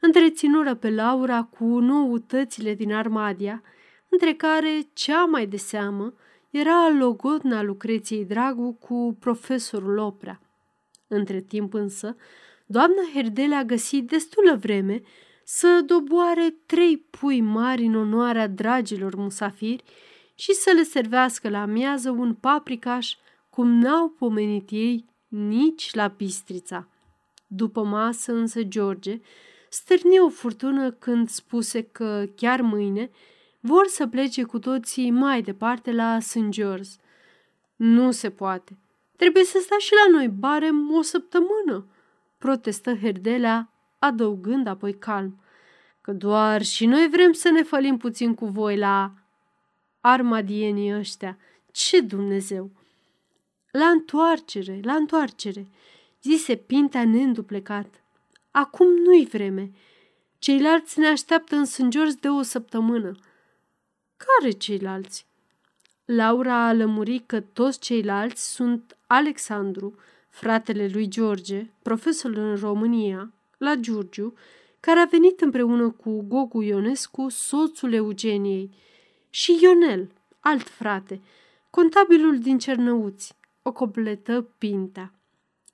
întreținură pe Laura cu noutățile din Armadia între care cea mai de seamă era logodna Lucreției Dragu cu profesorul Oprea. Între timp însă, doamna Herdele a găsit destulă vreme să doboare trei pui mari în onoarea dragilor musafiri și să le servească la amiază un paprikaș cum n-au pomenit ei nici la Bistrița. După masă însă George stârni o furtună când spuse că chiar mâine vor să plece cu toții mai departe la St. George. Nu se poate. Trebuie să stai și la noi barem o săptămână, protestă Herdelea, adăugând apoi calm. Că doar și noi vrem să ne fălim puțin cu voi la armadienii ăștia. Ce Dumnezeu! La întoarcere, la întoarcere, zise Pintea neînduplecat. Acum nu-i vreme. Ceilalți ne așteaptă în sângiorți de o săptămână. Care ceilalți? Laura a lămurit că toți ceilalți sunt Alexandru, fratele lui George, profesor în România, la Giurgiu, care a venit împreună cu Gogu Ionescu, soțul Eugeniei, și Ionel, alt frate, contabilul din Cernăuți, o completă Pinta.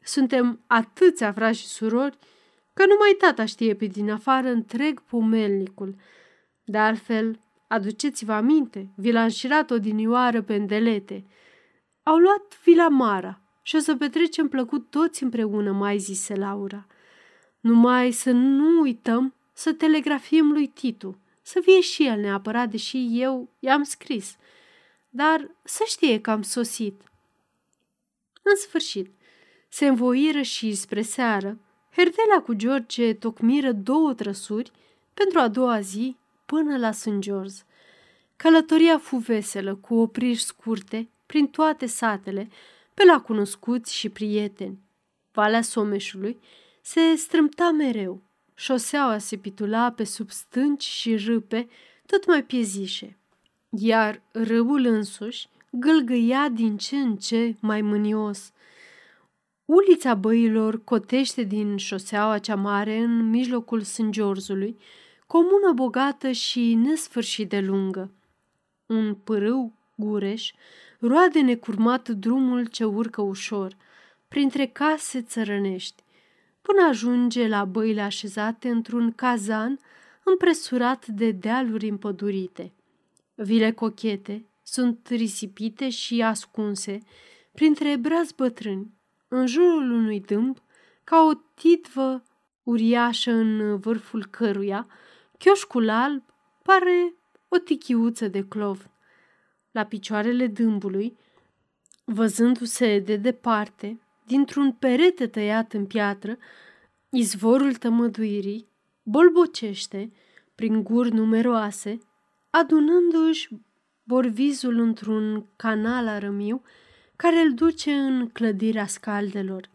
Suntem atâția frați și surori că numai tata știe pe din afară întreg pomelnicul. De altfel, aduceți-vă aminte, vi l-a înșirat odinioară pe îndelete. Au luat Vila Mara și o să petrecem plăcut toți împreună, mai zise Laura. Numai să nu uităm să telegrafiem lui Titu, să fie și el neapărat, deși eu i-am scris. Dar să știe că am sosit. În sfârșit, se învoiră și spre seară, Herdela cu George tocmiră două trăsuri pentru a doua zi până la St. George. Călătoria fu veselă, cu opriri scurte, prin toate satele, pe la cunoscuți și prieteni. Valea Someșului se strâmta mereu. Șoseaua se pitula pe sub stânci și râpe tot mai piezișe, iar râul însuși gâlgâia din ce în ce mai mânios. Ulița băilor cotește din șoseaua cea mare în mijlocul Sângiorzului, comună bogată și nesfârșit de lungă. Un pârâu gureș roade necurmat drumul ce urcă ușor, printre case țărănești, până ajunge la băile așezate într-un cazan împresurat de dealuri împădurite. Vile cochete sunt risipite și ascunse printre brazi bătrâni, în jurul unui dâmb, ca o titvă uriașă în vârful căruia, chioșcul alb pare o tichiuță de clov. La picioarele dâmbului, văzându-se de departe, dintr-un perete tăiat în piatră, izvorul tămăduirii bolbocește prin guri numeroase, adunându-și borvizul într-un canal arămiu care îl duce în clădirea scaldelor.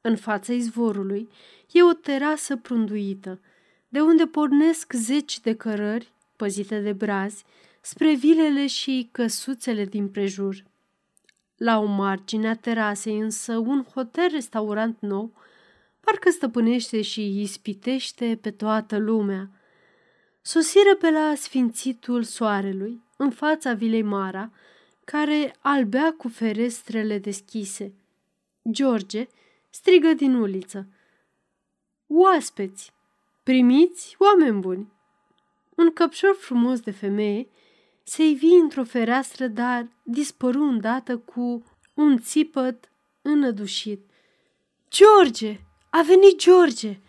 În fața izvorului e o terasă prunduită, de unde pornesc zeci de cărări, păzite de brazi, spre vilele și căsuțele din prejur. La o margine a terasei însă un hotel-restaurant nou parcă stăpânește și ispitește pe toată lumea. Sosiră pe la sfințitul soarelui, în fața vilei Mara, care albea cu ferestrele deschise. George strigă din uliță. Oaspeți! Primiți, oameni buni! Un căpșor frumos de femeie se ivi într-o fereastră, dar dispăru îndată cu un țipăt înădușit. George! A venit George!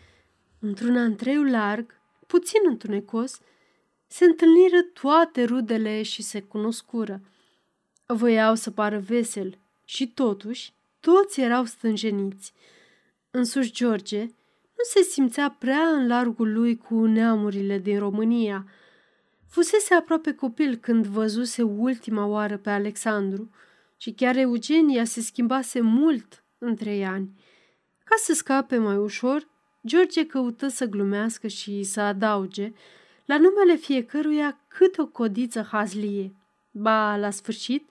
Într-un antreiu larg, puțin întunecos, se întâlniră toate rudele și se cunoscură. Voiau să pară vesel și totuși toți erau stânjeniți. Însuși George nu se simțea prea în largul lui cu neamurile din România. Fusese aproape copil când văzuse ultima oară pe Alexandru și chiar Eugenia se schimbase mult în trei ani. Ca să scape mai ușor, George căută să glumească și să adauge la numele fiecăruia cât o codiță hazlie. Ba, la sfârșit,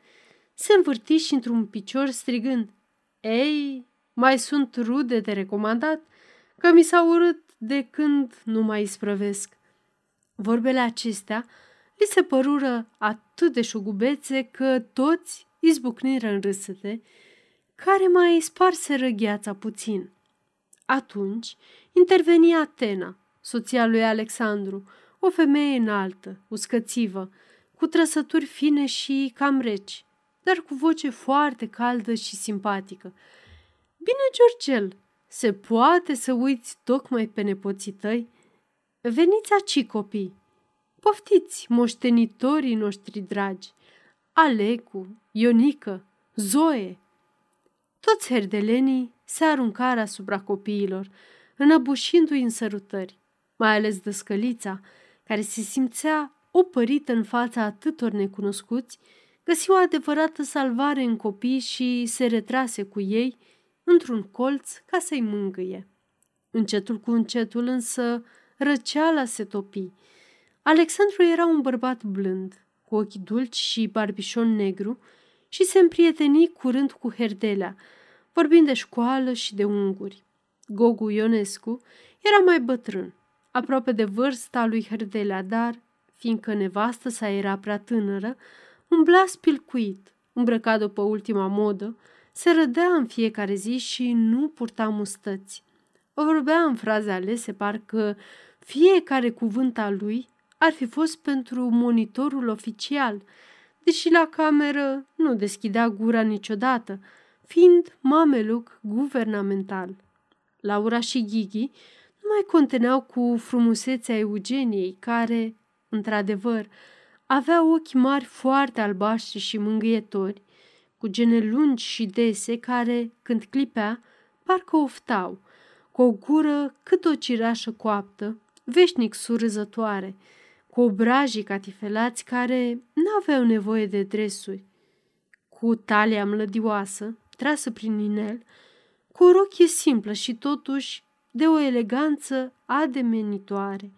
se învârti și într-un picior strigând, Ei, mai sunt rude de recomandat, că mi s-a urât de când nu mai isprăvesc. Vorbele acestea li se părură atât de șugubețe că toți izbucniră în râsete, care mai sparse răgheața puțin. Atunci interveni Atena, soția lui Alexandru, o femeie înaltă, uscățivă, cu trăsături fine și cam reci, dar cu voce foarte caldă și simpatică. Bine, Georgel, se poate să uiți tocmai pe nepoții tăi? Veniți aici, copii! Poftiți, moștenitorii noștri dragi! Alecu, Ionică, Zoe! Toți herdelenii se aruncară asupra copiilor, înăbușindu-i în sărutări, mai ales dăscălița, care se simțea opărită în fața atâtor necunoscuți, găsi o adevărată salvare în copii și se retrase cu ei într-un colț ca să-i mângâie. Încetul cu încetul însă răceala se topi. Alexandru era un bărbat blând, cu ochi dulci și barbișon negru și se împrieteni curând cu Herdelea, vorbind de școală și de unguri. Gogu Ionescu era mai bătrân, aproape de vârsta lui Herdelea, dar, fiindcă nevastă sa era prea tânără, umbla spilcuit, îmbrăcat după ultima modă, se rădea în fiecare zi și nu purta mustăți. O vorbea în fraze alese, parcă fiecare cuvânt al lui ar fi fost pentru monitorul oficial, deși la cameră nu deschidea gura niciodată, fiind mameluc guvernamental. Laura și Ghighi nu mai conteneau cu frumusețea Eugeniei, care, într-adevăr, avea ochi mari foarte albaștri și mângâietori, cu gene lungi și dese care, când clipea, parcă oftau, cu o gură cât o cireașă coaptă, veșnic surâzătoare, cu obrajii catifelați care n-aveau nevoie de dresuri, cu talia mlădioasă, trasă prin inel, cu o rochie simplă și totuși de o eleganță ademenitoare.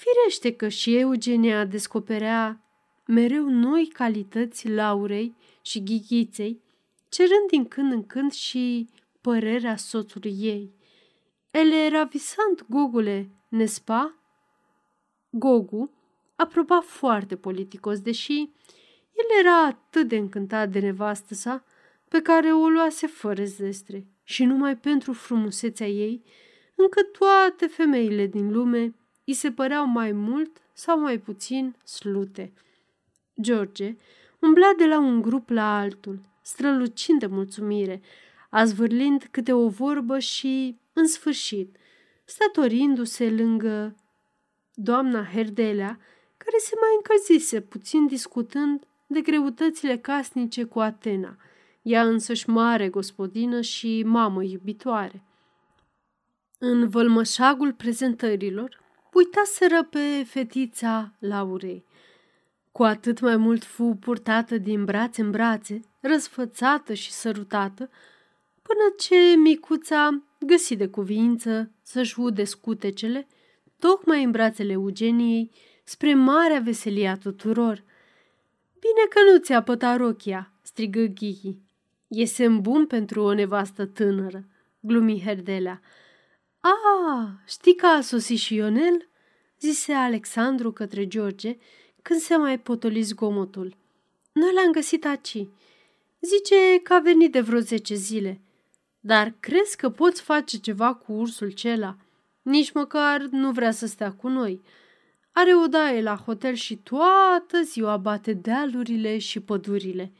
Firește că și Eugenia descoperea mereu noi calități Laurei și Ghighiței, cerând din când în când și părerea soțului ei. Ele era visant, Gogule, nespa? Gogu aproba foarte politicos, deși el era atât de încântat de nevastă sa, pe care o luase fără zestre și numai pentru frumusețea ei, încât toate femeile din lume îi se păreau mai mult sau mai puțin slute. George umbla de la un grup la altul, strălucind de mulțumire, azvârlind câte o vorbă și, în sfârșit, statorindu-se lângă doamna Herdelea, care se mai încălzise puțin discutând de greutățile casnice cu Atena, ea însăși mare gospodină și mamă iubitoare. În vălmășagul prezentărilor, uitaseră pe fetița Laurei. Cu atât mai mult fu purtată din brațe în brațe, răsfățată și sărutată, până ce micuța găsi de cuvință să-și ude scutecele, tocmai în brațele Eugeniei, spre marea veselie a tuturor. Bine că nu ți-a pătat rochia, strigă Ghihi. E semn bun pentru o nevastă tânără, glumi Herdelea. A, știi că a sosit și Ionel?" Zise Alexandru către George, când se mai potoli zgomotul. Noi l-am găsit aici. Zice că a venit de vreo zece zile. Dar crezi că poți face ceva cu ursul cela? Nici măcar nu vrea să stea cu noi. Are o daie la hotel și toată ziua bate dealurile și pădurile.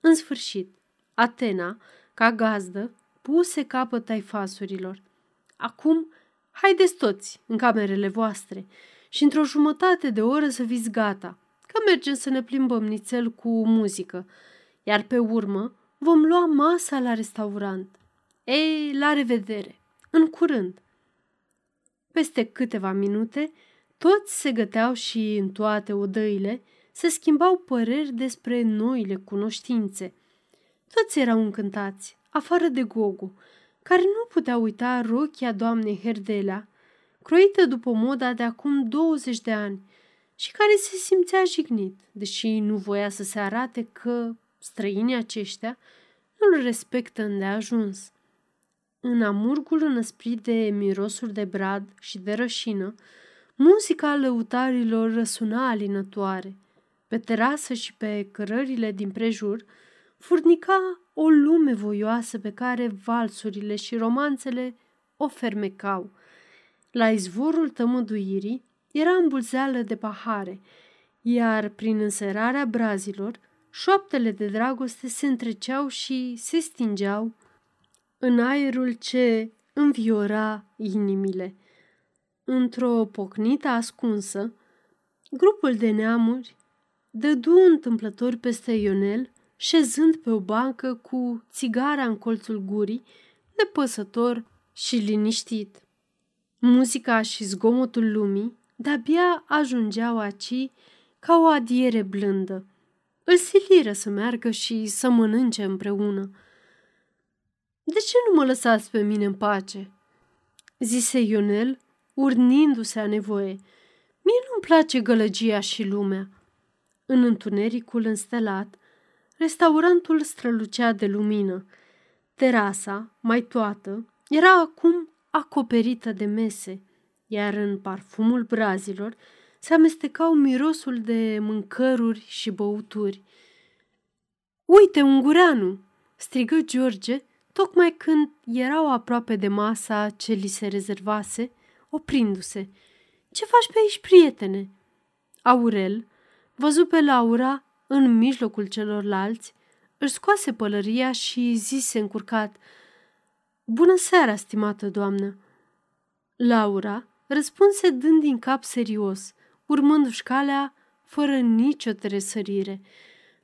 În sfârșit, Atena, ca gazdă, puse capăt taifasurilor. Acum, haideți toți în camerele voastre și într-o jumătate de oră să fiți gata, că mergem să ne plimbăm nițel cu muzică, iar pe urmă vom lua masa la restaurant. Ei, la revedere! În curând! Peste câteva minute, toți se găteau și în toate odăile se schimbau păreri despre noile cunoștințe. Toți erau încântați, afară de Gogu, care nu putea uita rochia doamnei Herdelea, croită după moda de acum 20 de ani și care se simțea jignit, deși nu voia să se arate că străinii aceștia nu-l respectă îndeajuns. În amurgul înăsprit de mirosul de brad și de rășină, muzica lăutarilor răsuna alinătoare. Pe terasă și pe cărările din prejur furnica o lume voioasă pe care valsurile și romanțele o fermecau. La izvorul tămăduirii era îmbulzeală de pahare, iar prin înserarea brazilor, șoaptele de dragoste se întreceau și se stingeau în aerul ce înviora inimile. Într-o pocnită ascunsă, grupul de neamuri dădu întâmplător peste Ionel, șezând pe o bancă cu țigara în colțul gurii, nepăsător și liniștit. Muzica și zgomotul lumii de-abia ajungeau aci ca o adiere blândă. Îl siliră să meargă și să mănânce împreună. De ce nu mă lăsați pe mine în pace?" zise Ionel, urnindu-se a nevoie. Mie nu-mi place gălăgia și lumea. În întunericul înstelat, restaurantul strălucea de lumină. Terasa, mai toată, era acum acoperită de mese, iar în parfumul brazilor se amestecau mirosul de mâncăruri și băuturi. Uite, ungureanu!" strigă George, tocmai când erau aproape de masa ce li se rezervase, oprindu-se. Ce faci pe aici, prietene?" Aurel văzu pe Laura în mijlocul celorlalți, își scoase pălăria și zise încurcat, Bună seara, stimată doamnă!" Laura răspunse dând din cap serios, urmându-și calea fără nicio tresărire.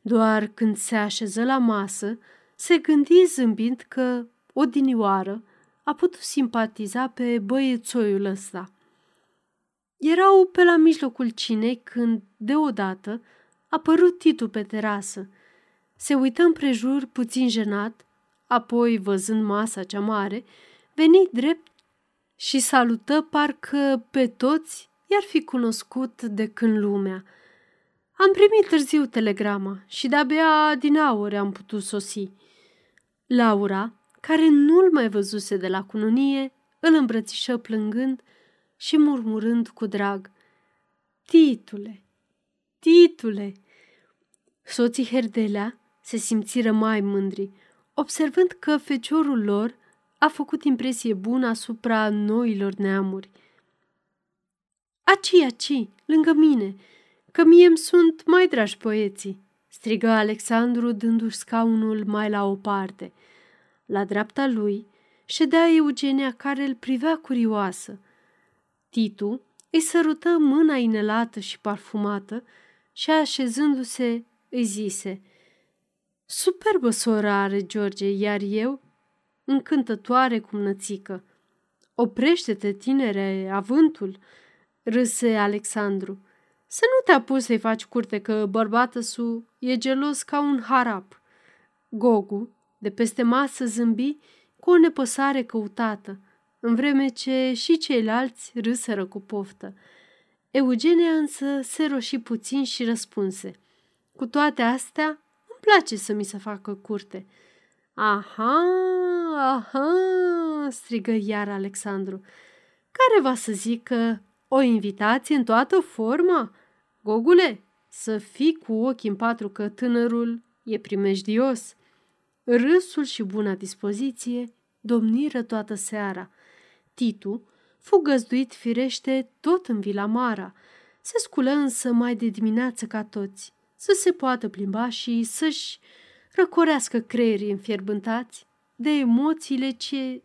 Doar când se așeză la masă, se gândi zâmbind că, odinioară, a putut simpatiza pe băiețoiul ăsta. Erau pe la mijlocul cinei când, deodată, a părut Titu pe terasă. Se uită împrejur puțin jenat, apoi, văzând masa cea mare, veni drept și salută parcă pe toți i-ar fi cunoscut de când lumea. Am primit târziu telegrama și de-abia din aur am putut sosi. Laura, care nu-l mai văzuse de la cununie, îl îmbrățișă plângând și murmurând cu drag. Titule, titule! Soții Herdelea se simțiră mai mândri, observând că feciorul lor a făcut impresie bună asupra noilor neamuri. Aci, aci, lângă mine, că mie îmi sunt mai dragi poeții, strigă Alexandru dându-și scaunul mai la o parte. La dreapta lui ședea Eugenia care îl privea curioasă. Titu îi sărută mâna inelată și parfumată și așezându-se îi zise Superbă sora are George, iar eu încântătoare cum nățică. Oprește-te, tinere, avântul, râse Alexandru. Să nu te apuci să-i faci curte că bărbatul su e gelos ca un harap. Gogu, de peste masă, zâmbi cu o nepăsare căutată, în vreme ce și ceilalți râsără cu poftă. Eugenia însă se roși puțin și răspunse. Cu toate astea, îmi place să mi se facă curte. Aha, aha, strigă iar Alexandru. Care va să zică o invitație în toată forma? Gogule, să fii cu ochii în patru că tânărul e primejdios. Râsul și buna dispoziție domniră toată seara. Titu fu găzduit firește tot în Vila Mara. Se sculă însă mai de dimineață ca toți, să se poată plimba și să-și răcorească creierii înfierbântați de emoțiile ce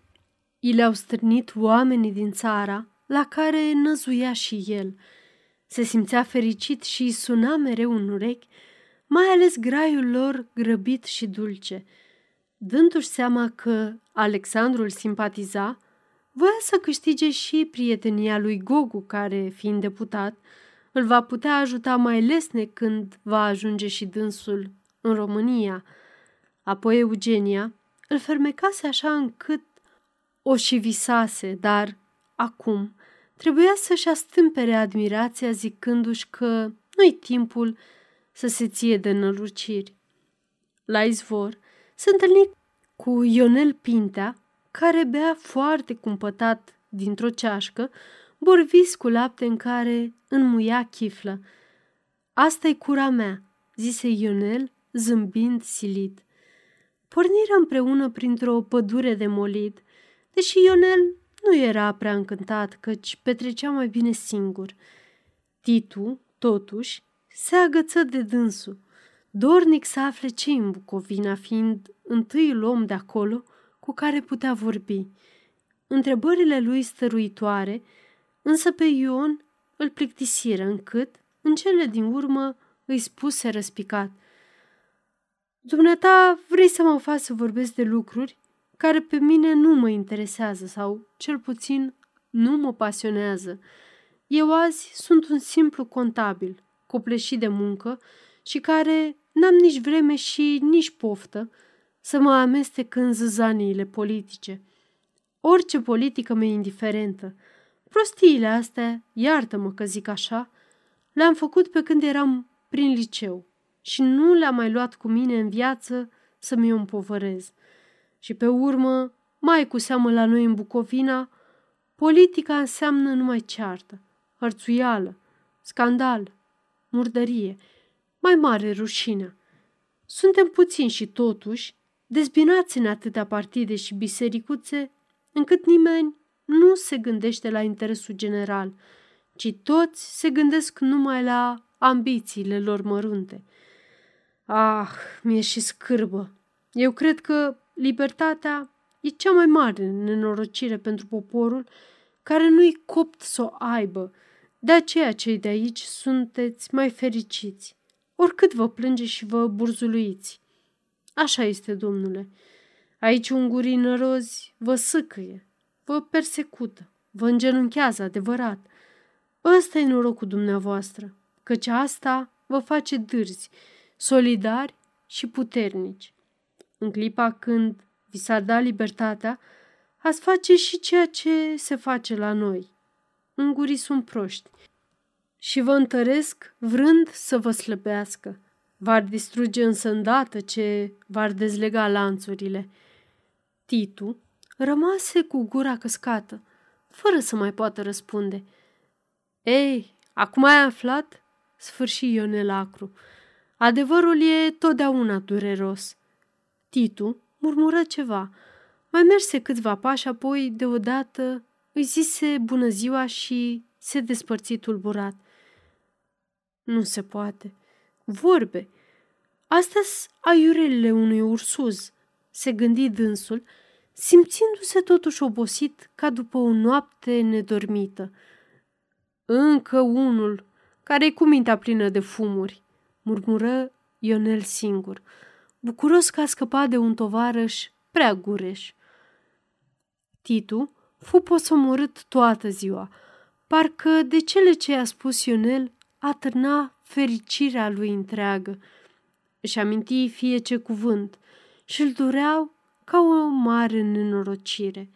i le-au strânit oamenii din țara la care năzuia și el. Se simțea fericit și suna mereu în urechi, mai ales graiul lor grăbit și dulce. Dându-și seama că Alexandru îl simpatiza, voia să câștige și prietenia lui Gogu, care, fiind deputat, îl va putea ajuta mai lesne când va ajunge și dânsul în România. Apoi Eugenia îl fermecase așa încât o și visase, dar acum trebuia să-și astâmpere admirația zicându-și că nu-i timpul să se ție de năluciri. La izvor se întâlni cu Ionel Pintea, care bea foarte cumpătat dintr-o ceașcă, borvis cu lapte în care înmuia chiflă. Asta-i cura mea, zise Ionel, zâmbind silit. Porniră împreună printr-o pădure de molid, deși Ionel nu era prea încântat, căci petrecea mai bine singur. Titu, totuși, se agăță de dânsul, dornic să afle ce în Bucovina, fiind întâiul om de acolo cu care putea vorbi. Întrebările lui stăruitoare, însă pe Ion îl plictisiră încât, în cele din urmă, îi spuse răspicat. Dumneata vrei să mă faci să vorbesc de lucruri care pe mine nu mă interesează sau, cel puțin, nu mă pasionează. Eu azi sunt un simplu contabil, copleșit de muncă și care n-am nici vreme și nici poftă să mă amestec în zăzaniile politice. Orice politică mi-e indiferentă. Prostiile astea, iartă-mă că zic așa, le-am făcut pe când eram prin liceu și nu le-am mai luat cu mine în viață să mi-o împovărez. Și pe urmă, mai cu seamă la noi în Bucovina, politica înseamnă numai ceartă, hărțuială, scandal, murdărie, mai mare rușinea. Suntem puțini și totuși dezbinați în atâtea partide și bisericuțe, încât nimeni nu se gândește la interesul general, ci toți se gândesc numai la ambițiile lor mărunte. Ah, mi-e și scârbă. Eu cred că libertatea e cea mai mare nenorocire pentru poporul care nu-i copt să o aibă. De aceea cei de aici sunteți mai fericiți, oricât vă plânge și vă burzuluiți. Așa este, domnule. Aici ungurii nărozi vă sâcăie, vă persecută, vă îngenunchează adevărat. Ăsta e norocul dumneavoastră, căci asta vă face dârzi, solidari și puternici. În clipa când vi s-ar da libertatea, ați face și ceea ce se face la noi. Ungurii sunt proști și vă întăresc vrând să vă slăbească. V-ar distruge însă îndată ce v-ar dezlega lanțurile. Titu rămase cu gura căscată, fără să mai poată răspunde. Ei, acum ai aflat?" sfârși Ionel acru. Adevărul e totdeauna dureros. Titu murmură ceva. Mai merse câțiva pași, apoi, deodată, îi zise bună ziua și se despărți tulburat. Nu se poate. Vorbe. Astea-s aiurelile unui ursuz, se gândi dânsul, simțindu-se totuși obosit ca după o noapte nedormită. Încă unul, care e cu mintea plină de fumuri, murmură Ionel singur bucuros că a scăpat de un tovarăș prea gureș. Titu fu posomorât toată ziua, parcă de cele ce a spus Ionel atârna fericirea lui întreagă. Își aminti fie ce cuvânt și îl dureau ca o mare nenorocire.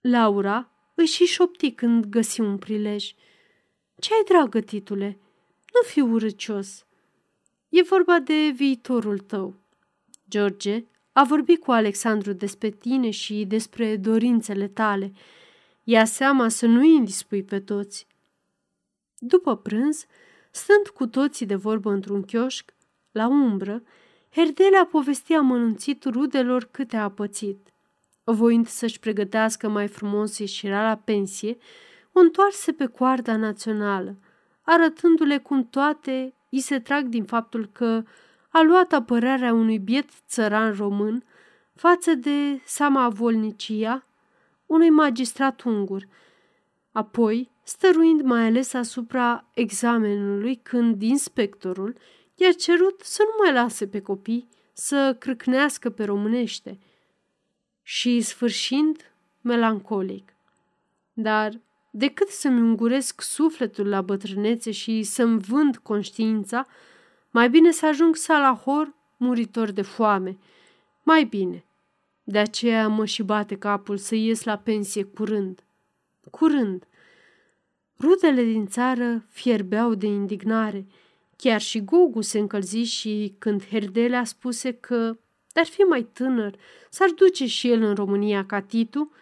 Laura își și șopti când găsi un prilej. Ce ai, dragă, titule? Nu fi urăcios. E vorba de viitorul tău. George a vorbit cu Alexandru despre tine și despre dorințele tale. Ia seama să nu-i indispui pe toți. După prânz, stând cu toții de vorbă într-un chioșc, la umbră, Herdelea povestea amănunțit rudelor câte a pățit. Voind să-și pregătească mai frumos ieșirea la pensie, o întoarse pe coarda națională, arătându-le cum toate îi se trag din faptul că a luat apărarea unui biet țăran român față de volnicia unui magistrat ungur, apoi stăruind mai ales asupra examenului când inspectorul i-a cerut să nu mai lase pe copii să crâcnească pe românește și sfârșind melancolic. Dar decât să-mi unguresc sufletul la bătrânețe și să-mi vând conștiința, mai bine să ajung salahor muritor de foame. Mai bine. De aceea mă și bate capul să ies la pensie curând. Curând. Rudele din țară fierbeau de indignare. Chiar și Gogu se încălzi și când Herdele a spuse că dar fi mai tânăr, s-ar duce și el în România ca Titu,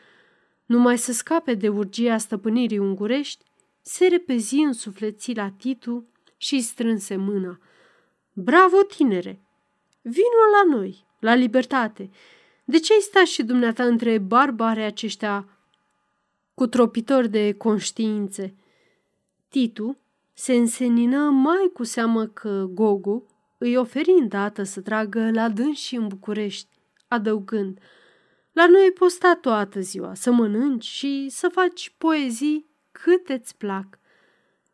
numai să scape de urgia stăpânirii ungurești, se repezi în sufleții la Titu și îi strânse mâna. Bravo, tinere! Vino la noi, la libertate. De ce ai stat și dumneata între barbare aceștia cu tropitor de conștiințe. Titu se însenină mai cu seamă că Gogu îi oferi îndată să tragă la și în București, adăugând La noi poți sta toată ziua, să mănânci și să faci poezii cât îți plac.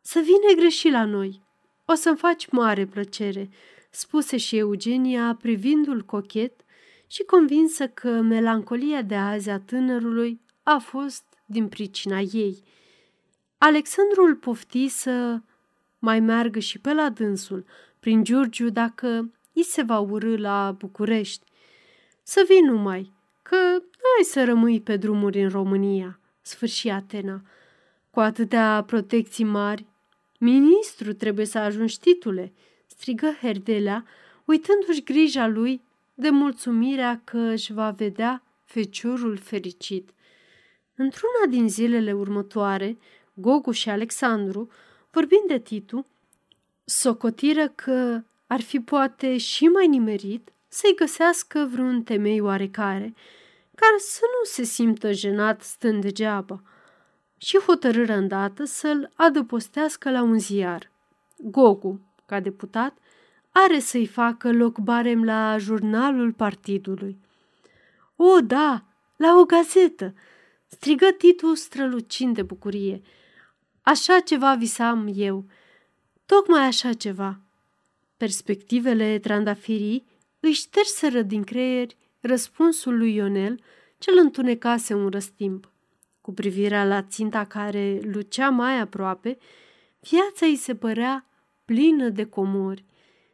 Să vine greșit la noi. O să-mi faci mare plăcere, spuse și Eugenia privindul cochet și convinsă că melancolia de azi a tânărului a fost din pricina ei. Alexandru îl pofti să mai meargă și pe la dânsul, prin Giurgiu, dacă i se va urâ la București. Să vii numai, că ai să rămâi pe drumuri în România, sfârși Atena. Cu atâtea protecții mari, ministru trebuie să ajungi titule, strigă Herdelea, uitându-și grija lui de mulțumirea că își va vedea feciorul fericit. Într-una din zilele următoare, Gogu și Alexandru, vorbind de Titu, socotiră că ar fi poate și mai nimerit să-i găsească vreun temei oarecare, care să nu se simtă jenat stând degeaba, și hotărâră îndată să-l adăpostească la un ziar. Gogu, ca deputat, are să-i facă loc barem la jurnalul partidului. O, da, la o gazetă!" strigă Titu strălucind de bucurie. Așa ceva visam eu. Tocmai așa ceva. Perspectivele trandafirii îi șterseră din creier răspunsul lui Ionel, cel întunecase un răstimp. Cu privirea la ținta care lucea mai aproape, viața îi se părea plină de comori.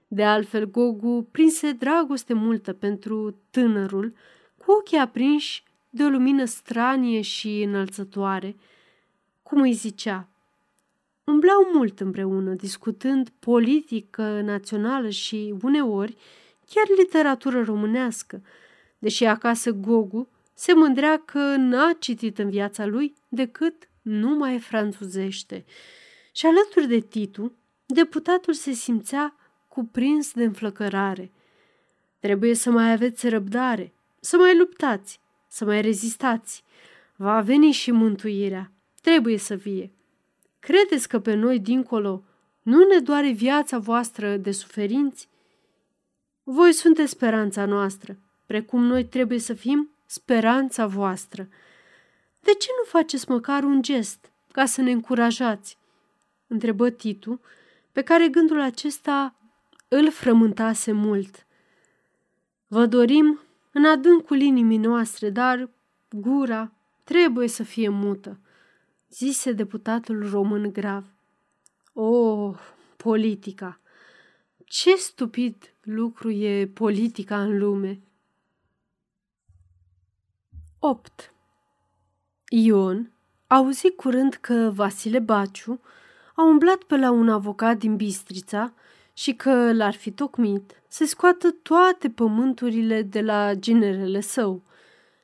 De altfel, Gogu prinse dragoste multă pentru tânărul, cu ochii aprinși de o lumină stranie și înălțătoare. Cum îi zicea, umblau mult împreună, discutând politică națională și, uneori, chiar literatură românească, deși acasă Gogu se mândrea că n-a citit în viața lui decât numai franțuzește. Și alături de Titu, deputatul se simțea cuprins de înflăcărare. Trebuie să mai aveți răbdare, să mai luptați, să mai rezistați. Va veni și mântuirea. Trebuie să vie. Credeți că pe noi dincolo nu ne doare viața voastră de suferinți? Voi sunteți speranța noastră, precum noi trebuie să fim speranța voastră. De ce nu faceți măcar un gest ca să ne încurajați? Întrebă Titu, pe care gândul acesta îl frământase mult. Vă dorim în adâncul inimii noastre, dar gura trebuie să fie mută zise deputatul român grav. O, oh, politica! Ce stupid lucru e politica în lume! 8. Ion auzi curând că Vasile Baciu a umblat pe la un avocat din Bistrița și că l-ar fi tocmit să scoată toate pământurile de la ginerele său.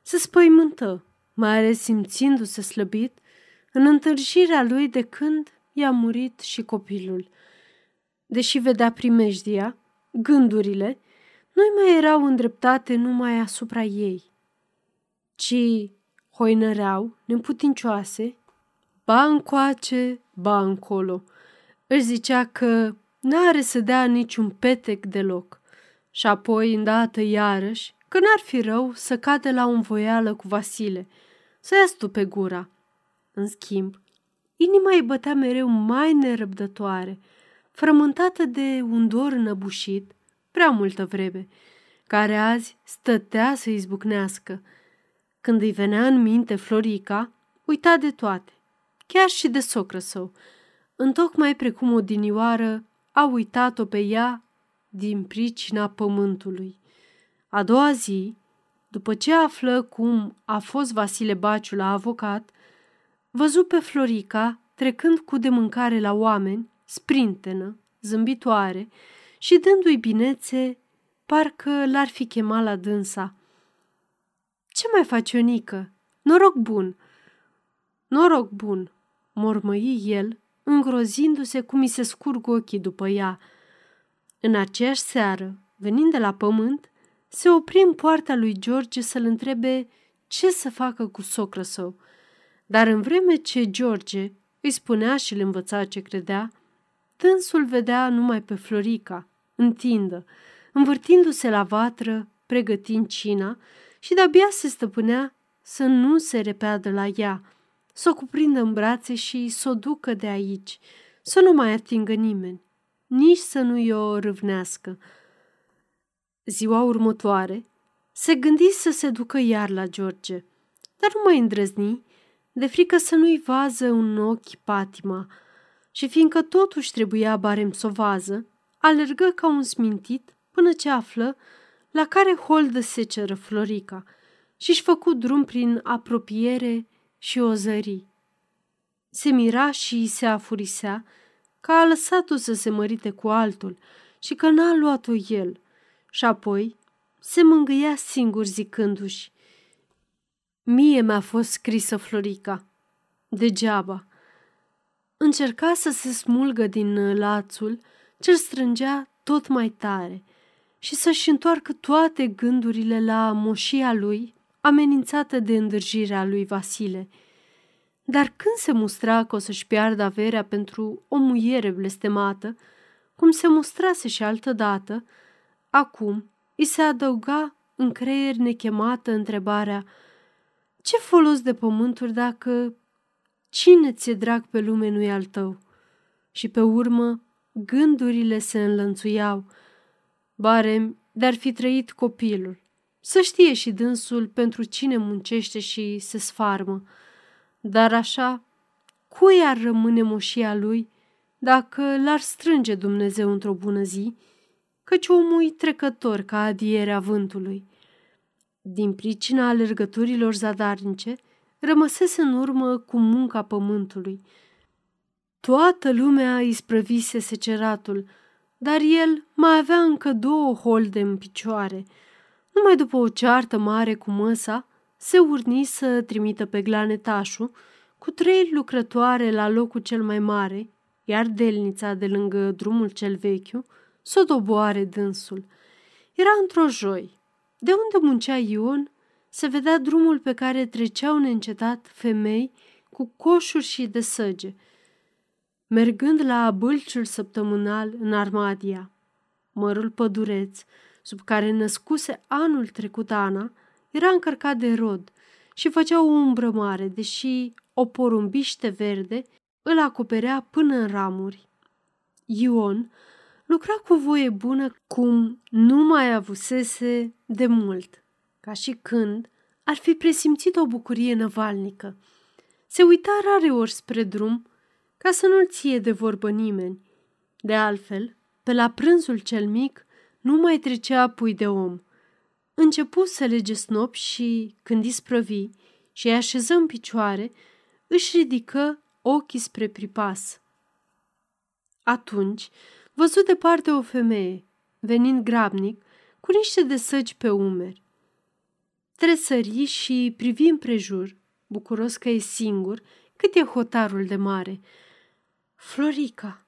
Se spăimântă, mai ales simțindu-se slăbit în întârzirea lui de când i-a murit și copilul. Deși vedea primejdia, gândurile nu mai erau îndreptate numai asupra ei, ci hoinăreau neputincioase, ba încoace, ba încolo. Își zicea că n-are să dea niciun petec deloc. Și apoi, îndată iarăși, că n-ar fi rău să cade la un voială cu Vasile, să-i astupe gura – în schimb, inima îi bătea mereu mai nerăbdătoare, frământată de un dor înăbușit, prea multă vreme, care azi stătea să izbucnească. Când îi venea în minte Florica, uita de toate, chiar și de socră său, întocmai precum o dinioară a uitat-o pe ea din pricina pământului. A doua zi, după ce află cum a fost Vasile Baciu la avocat, Văzu pe Florica trecând cu de mâncare la oameni, sprintenă, zâmbitoare și dându-i binețe, parcă l-ar fi chemat la dânsa. Ce mai faci, Ionică? Noroc bun!" Noroc bun!" mormăi el, îngrozindu-se cum i se scurg ochii după ea. În aceeași seară, venind de la pământ, se opri în poarta lui George să-l întrebe ce să facă cu socră său. Dar în vreme ce George îi spunea și le învăța ce credea, tânsul vedea numai pe Florica, întindă, învârtindu-se la vatră, pregătind cina și de-abia se stăpânea să nu se repeadă la ea, să o cuprindă în brațe și să o ducă de aici, să nu mai atingă nimeni, nici să nu-i o râvnească. Ziua următoare se gândi să se ducă iar la George, dar nu mai îndrăzni, de frică să nu-i vază un ochi patima, și fiindcă totuși trebuia barem să o vază, alergă ca un smintit până ce află la care holdă se ceră Florica și-și făcu drum prin apropiere și o zări. Se mira și se afurisea că a lăsat-o să se mărite cu altul și că n-a luat-o el. Și apoi se mângâia singur zicându-și Mie mi-a fost scrisă Florica. Degeaba. Încerca să se smulgă din lațul ce strângea tot mai tare și să-și întoarcă toate gândurile la moșia lui, amenințată de îndârjirea lui Vasile. Dar când se mustra că o să-și piardă averea pentru o muiere blestemată, cum se mustrase și altă dată, acum îi se adăuga în creier nechemată întrebarea Ce folos de pământuri dacă cine ți-e drag pe lume nu-i al tău? Și pe urmă gândurile se înlănțuiau. Barem de-ar fi trăit copilul. Să știe și dânsul pentru cine muncește și se sfarmă. Dar așa, cui ar rămâne moșia lui dacă l-ar strânge Dumnezeu într-o bună zi, căci omul trecător ca adierea vântului. Din pricina alergăturilor zadarnice, rămăsese în urmă cu munca pământului. Toată lumea isprăvise seceratul, dar el mai avea încă două holde în picioare. Numai după o ceartă mare cu măsa, se urni să trimită pe glanetașul cu trei lucrătoare la locul cel mai mare, iar delnița de lângă drumul cel vechiu să o doboare dânsul. Era într-o joi. De unde muncea Ion, se vedea drumul pe care treceau neîncetat femei cu coșuri și de săge, mergând la bâlciul săptămânal în Armadia. Mărul pădureț, sub care născuse anul trecut Ana, era încărcat de rod și făcea o umbră mare, deși o porumbiște verde îl acoperea până în ramuri. Ion lucra cu voie bună cum nu mai avusese de mult, ca și când ar fi presimțit o bucurie năvalnică. Se uita rare ori spre drum ca să nu-l ție de vorbă nimeni. De altfel, pe la prânzul cel mic nu mai trecea pui de om. Începu să lege snop și, când isprăvi și îi așeză în picioare, își ridică ochii spre pripas. Atunci, văzut departe o femeie, venind grabnic, cu niște de săgi pe umeri. Tresări și privi împrejur, bucuros că e singur, cât e hotarul de mare. Florica,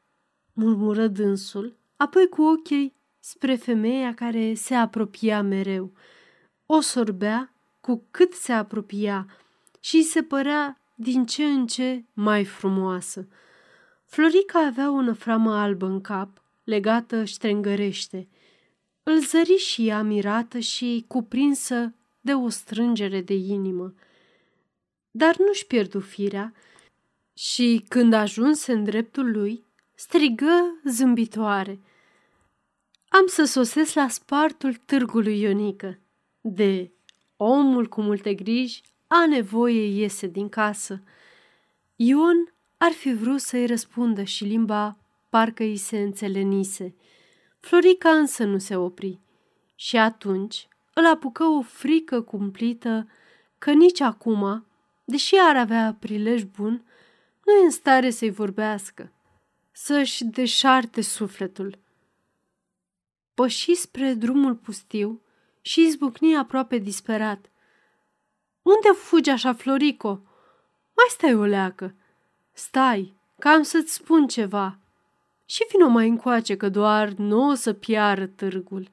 murmură dânsul, apoi cu ochii spre femeia care se apropia mereu. O sorbea cu cât se apropia și se părea din ce în ce mai frumoasă. Florica avea o năframă albă în cap, legată ștrengărește. Îl zări și ea mirată și cuprinsă de o strângere de inimă. Dar nu-și pierdu firea și, când ajunse în dreptul lui, strigă zâmbitoare. Am să sosesc la spartul târgului Ionică. De omul cu multe griji a nevoie iese din casă. Ion ar fi vrut să-i răspundă și limba parcă îi se înțelenise. Florica însă nu se opri. Și atunci îl apucă o frică cumplită că nici acum, deși ar avea prilej bun, nu e în stare să-i vorbească, să-și deșarte sufletul. Păși spre drumul pustiu și izbucni aproape disperat. Unde fugi așa, Florico? Mai stai o leacă. Stai, că am să-ți spun ceva. Și vino mai încoace că doar nu o să piară târgul.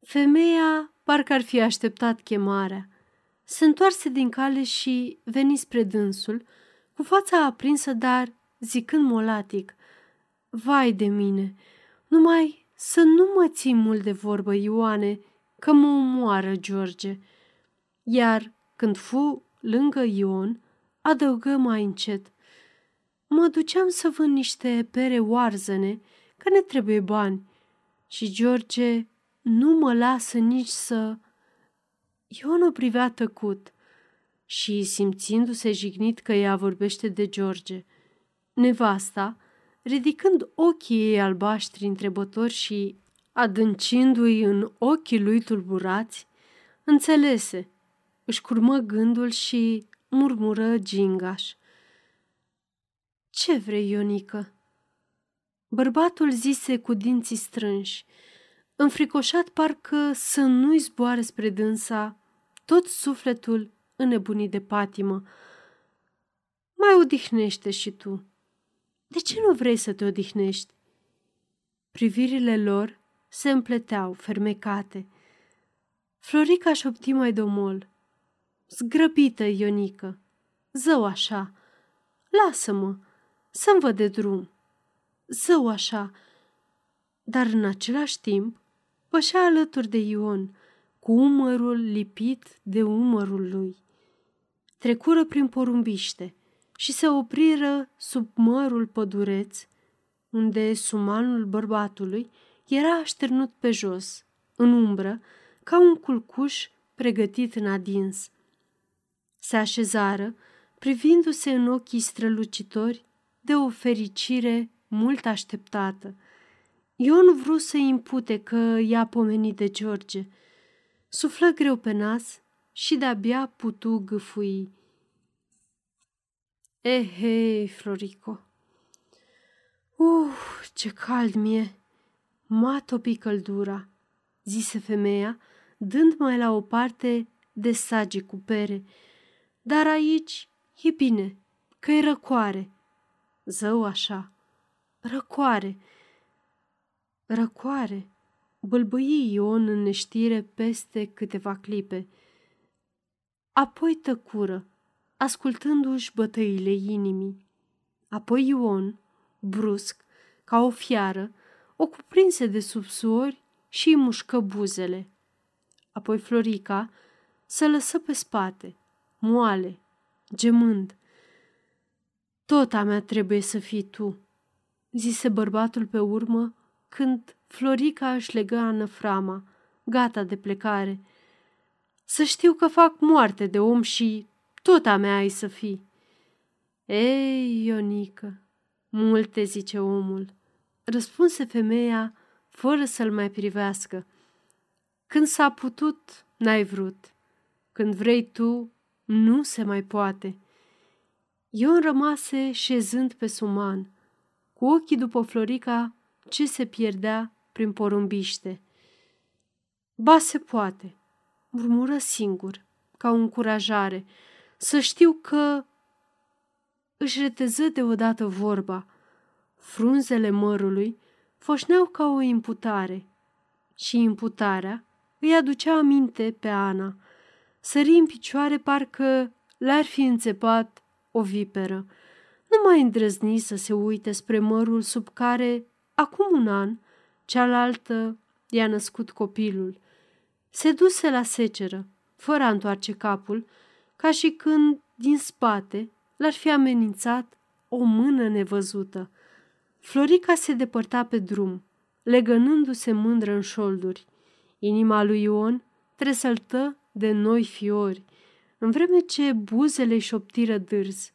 Femeia parcă ar fi așteptat chemarea. se întoarse din cale și veni spre dânsul, cu fața aprinsă, dar zicând molatic, Vai de mine, numai să nu mă ții mult de vorbă, Ioane, că mă omoară George. Iar când fu lângă Ion, adăugă mai încet, Mă duceam să vând niște pere oarzăne, că ne trebuie bani. Și George nu mă lasă nici să... Ion o privea tăcut și, simțindu-se jignit că ea vorbește de George, nevasta, ridicând ochii ei albaștri întrebători și adâncindu-i în ochii lui tulburați, înțelese, își curmă gândul și murmură gingaș. Ce vrei, Ionică?" Bărbatul zise cu dinții strânși, înfricoșat parcă să nu-i zboare spre dânsa, tot sufletul înnebunit de patimă. Mai odihnește și tu. De ce nu vrei să te odihnești? Privirile lor se împleteau, fermecate. Florica șopti mai domol. Zgrăbită, Ionică, zău așa, lasă-mă, să-mi văd de drum. Zău așa, dar în același timp pășea alături de Ion, cu umărul lipit de umărul lui. Trecură prin porumbiște și se opriră sub mărul pădureț, unde sumanul bărbatului era așternut pe jos, în umbră, ca un culcuș pregătit în adins. Se așezară, privindu-se în ochii strălucitori de o fericire mult așteptată. Ion vrut să impute că i-a pomenit de George. Suflă greu pe nas și de-abia putu gâfui. Ehei, Florico! Uh, ce cald mie! M-a topit căldura, zise femeia, dând mai la o parte de sage cu pere. Dar aici e bine, că e răcoare. Zău așa, răcoare, răcoare, bâlbâi Ion în neștire peste câteva clipe. Apoi tăcură, ascultându-și bătăile inimii. Apoi Ion, brusc, ca o fiară, o cuprinse de subsuori și îi mușcă buzele. Apoi Florica se lăsă pe spate, moale, gemând. Tot a mea trebuie să fii tu, zise bărbatul pe urmă, când Florica își legă anăframa, gata de plecare. Să știu că fac moarte de om și tot a mea ai să fii. Ei, Ionică, multe zice omul, răspunse femeia fără să-l mai privească. Când s-a putut, n-ai vrut. Când vrei tu, nu se mai poate. Ion rămase șezând pe suman, cu ochii după Florica ce se pierdea prin porumbiște. Ba se poate, murmură singur, ca o încurajare, să știu că își reteză deodată vorba. Frunzele mărului foșneau ca o imputare și imputarea îi aducea aminte pe Ana. Sări în picioare parcă l-ar fi înțepat o viperă. Nu mai îndrăzni să se uite spre mărul sub care, acum un an, cealaltă i-a născut copilul. Se duse la seceră, fără a întoarce capul, ca și când, din spate, l-ar fi amenințat o mână nevăzută. Florica se depărta pe drum, legănându-se mândră în șolduri. Inima lui Ion tresăltă de noi fiori, în vreme ce buzele șoptiră dârz.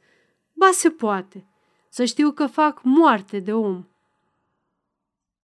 Ba se poate, să știu că fac moarte de om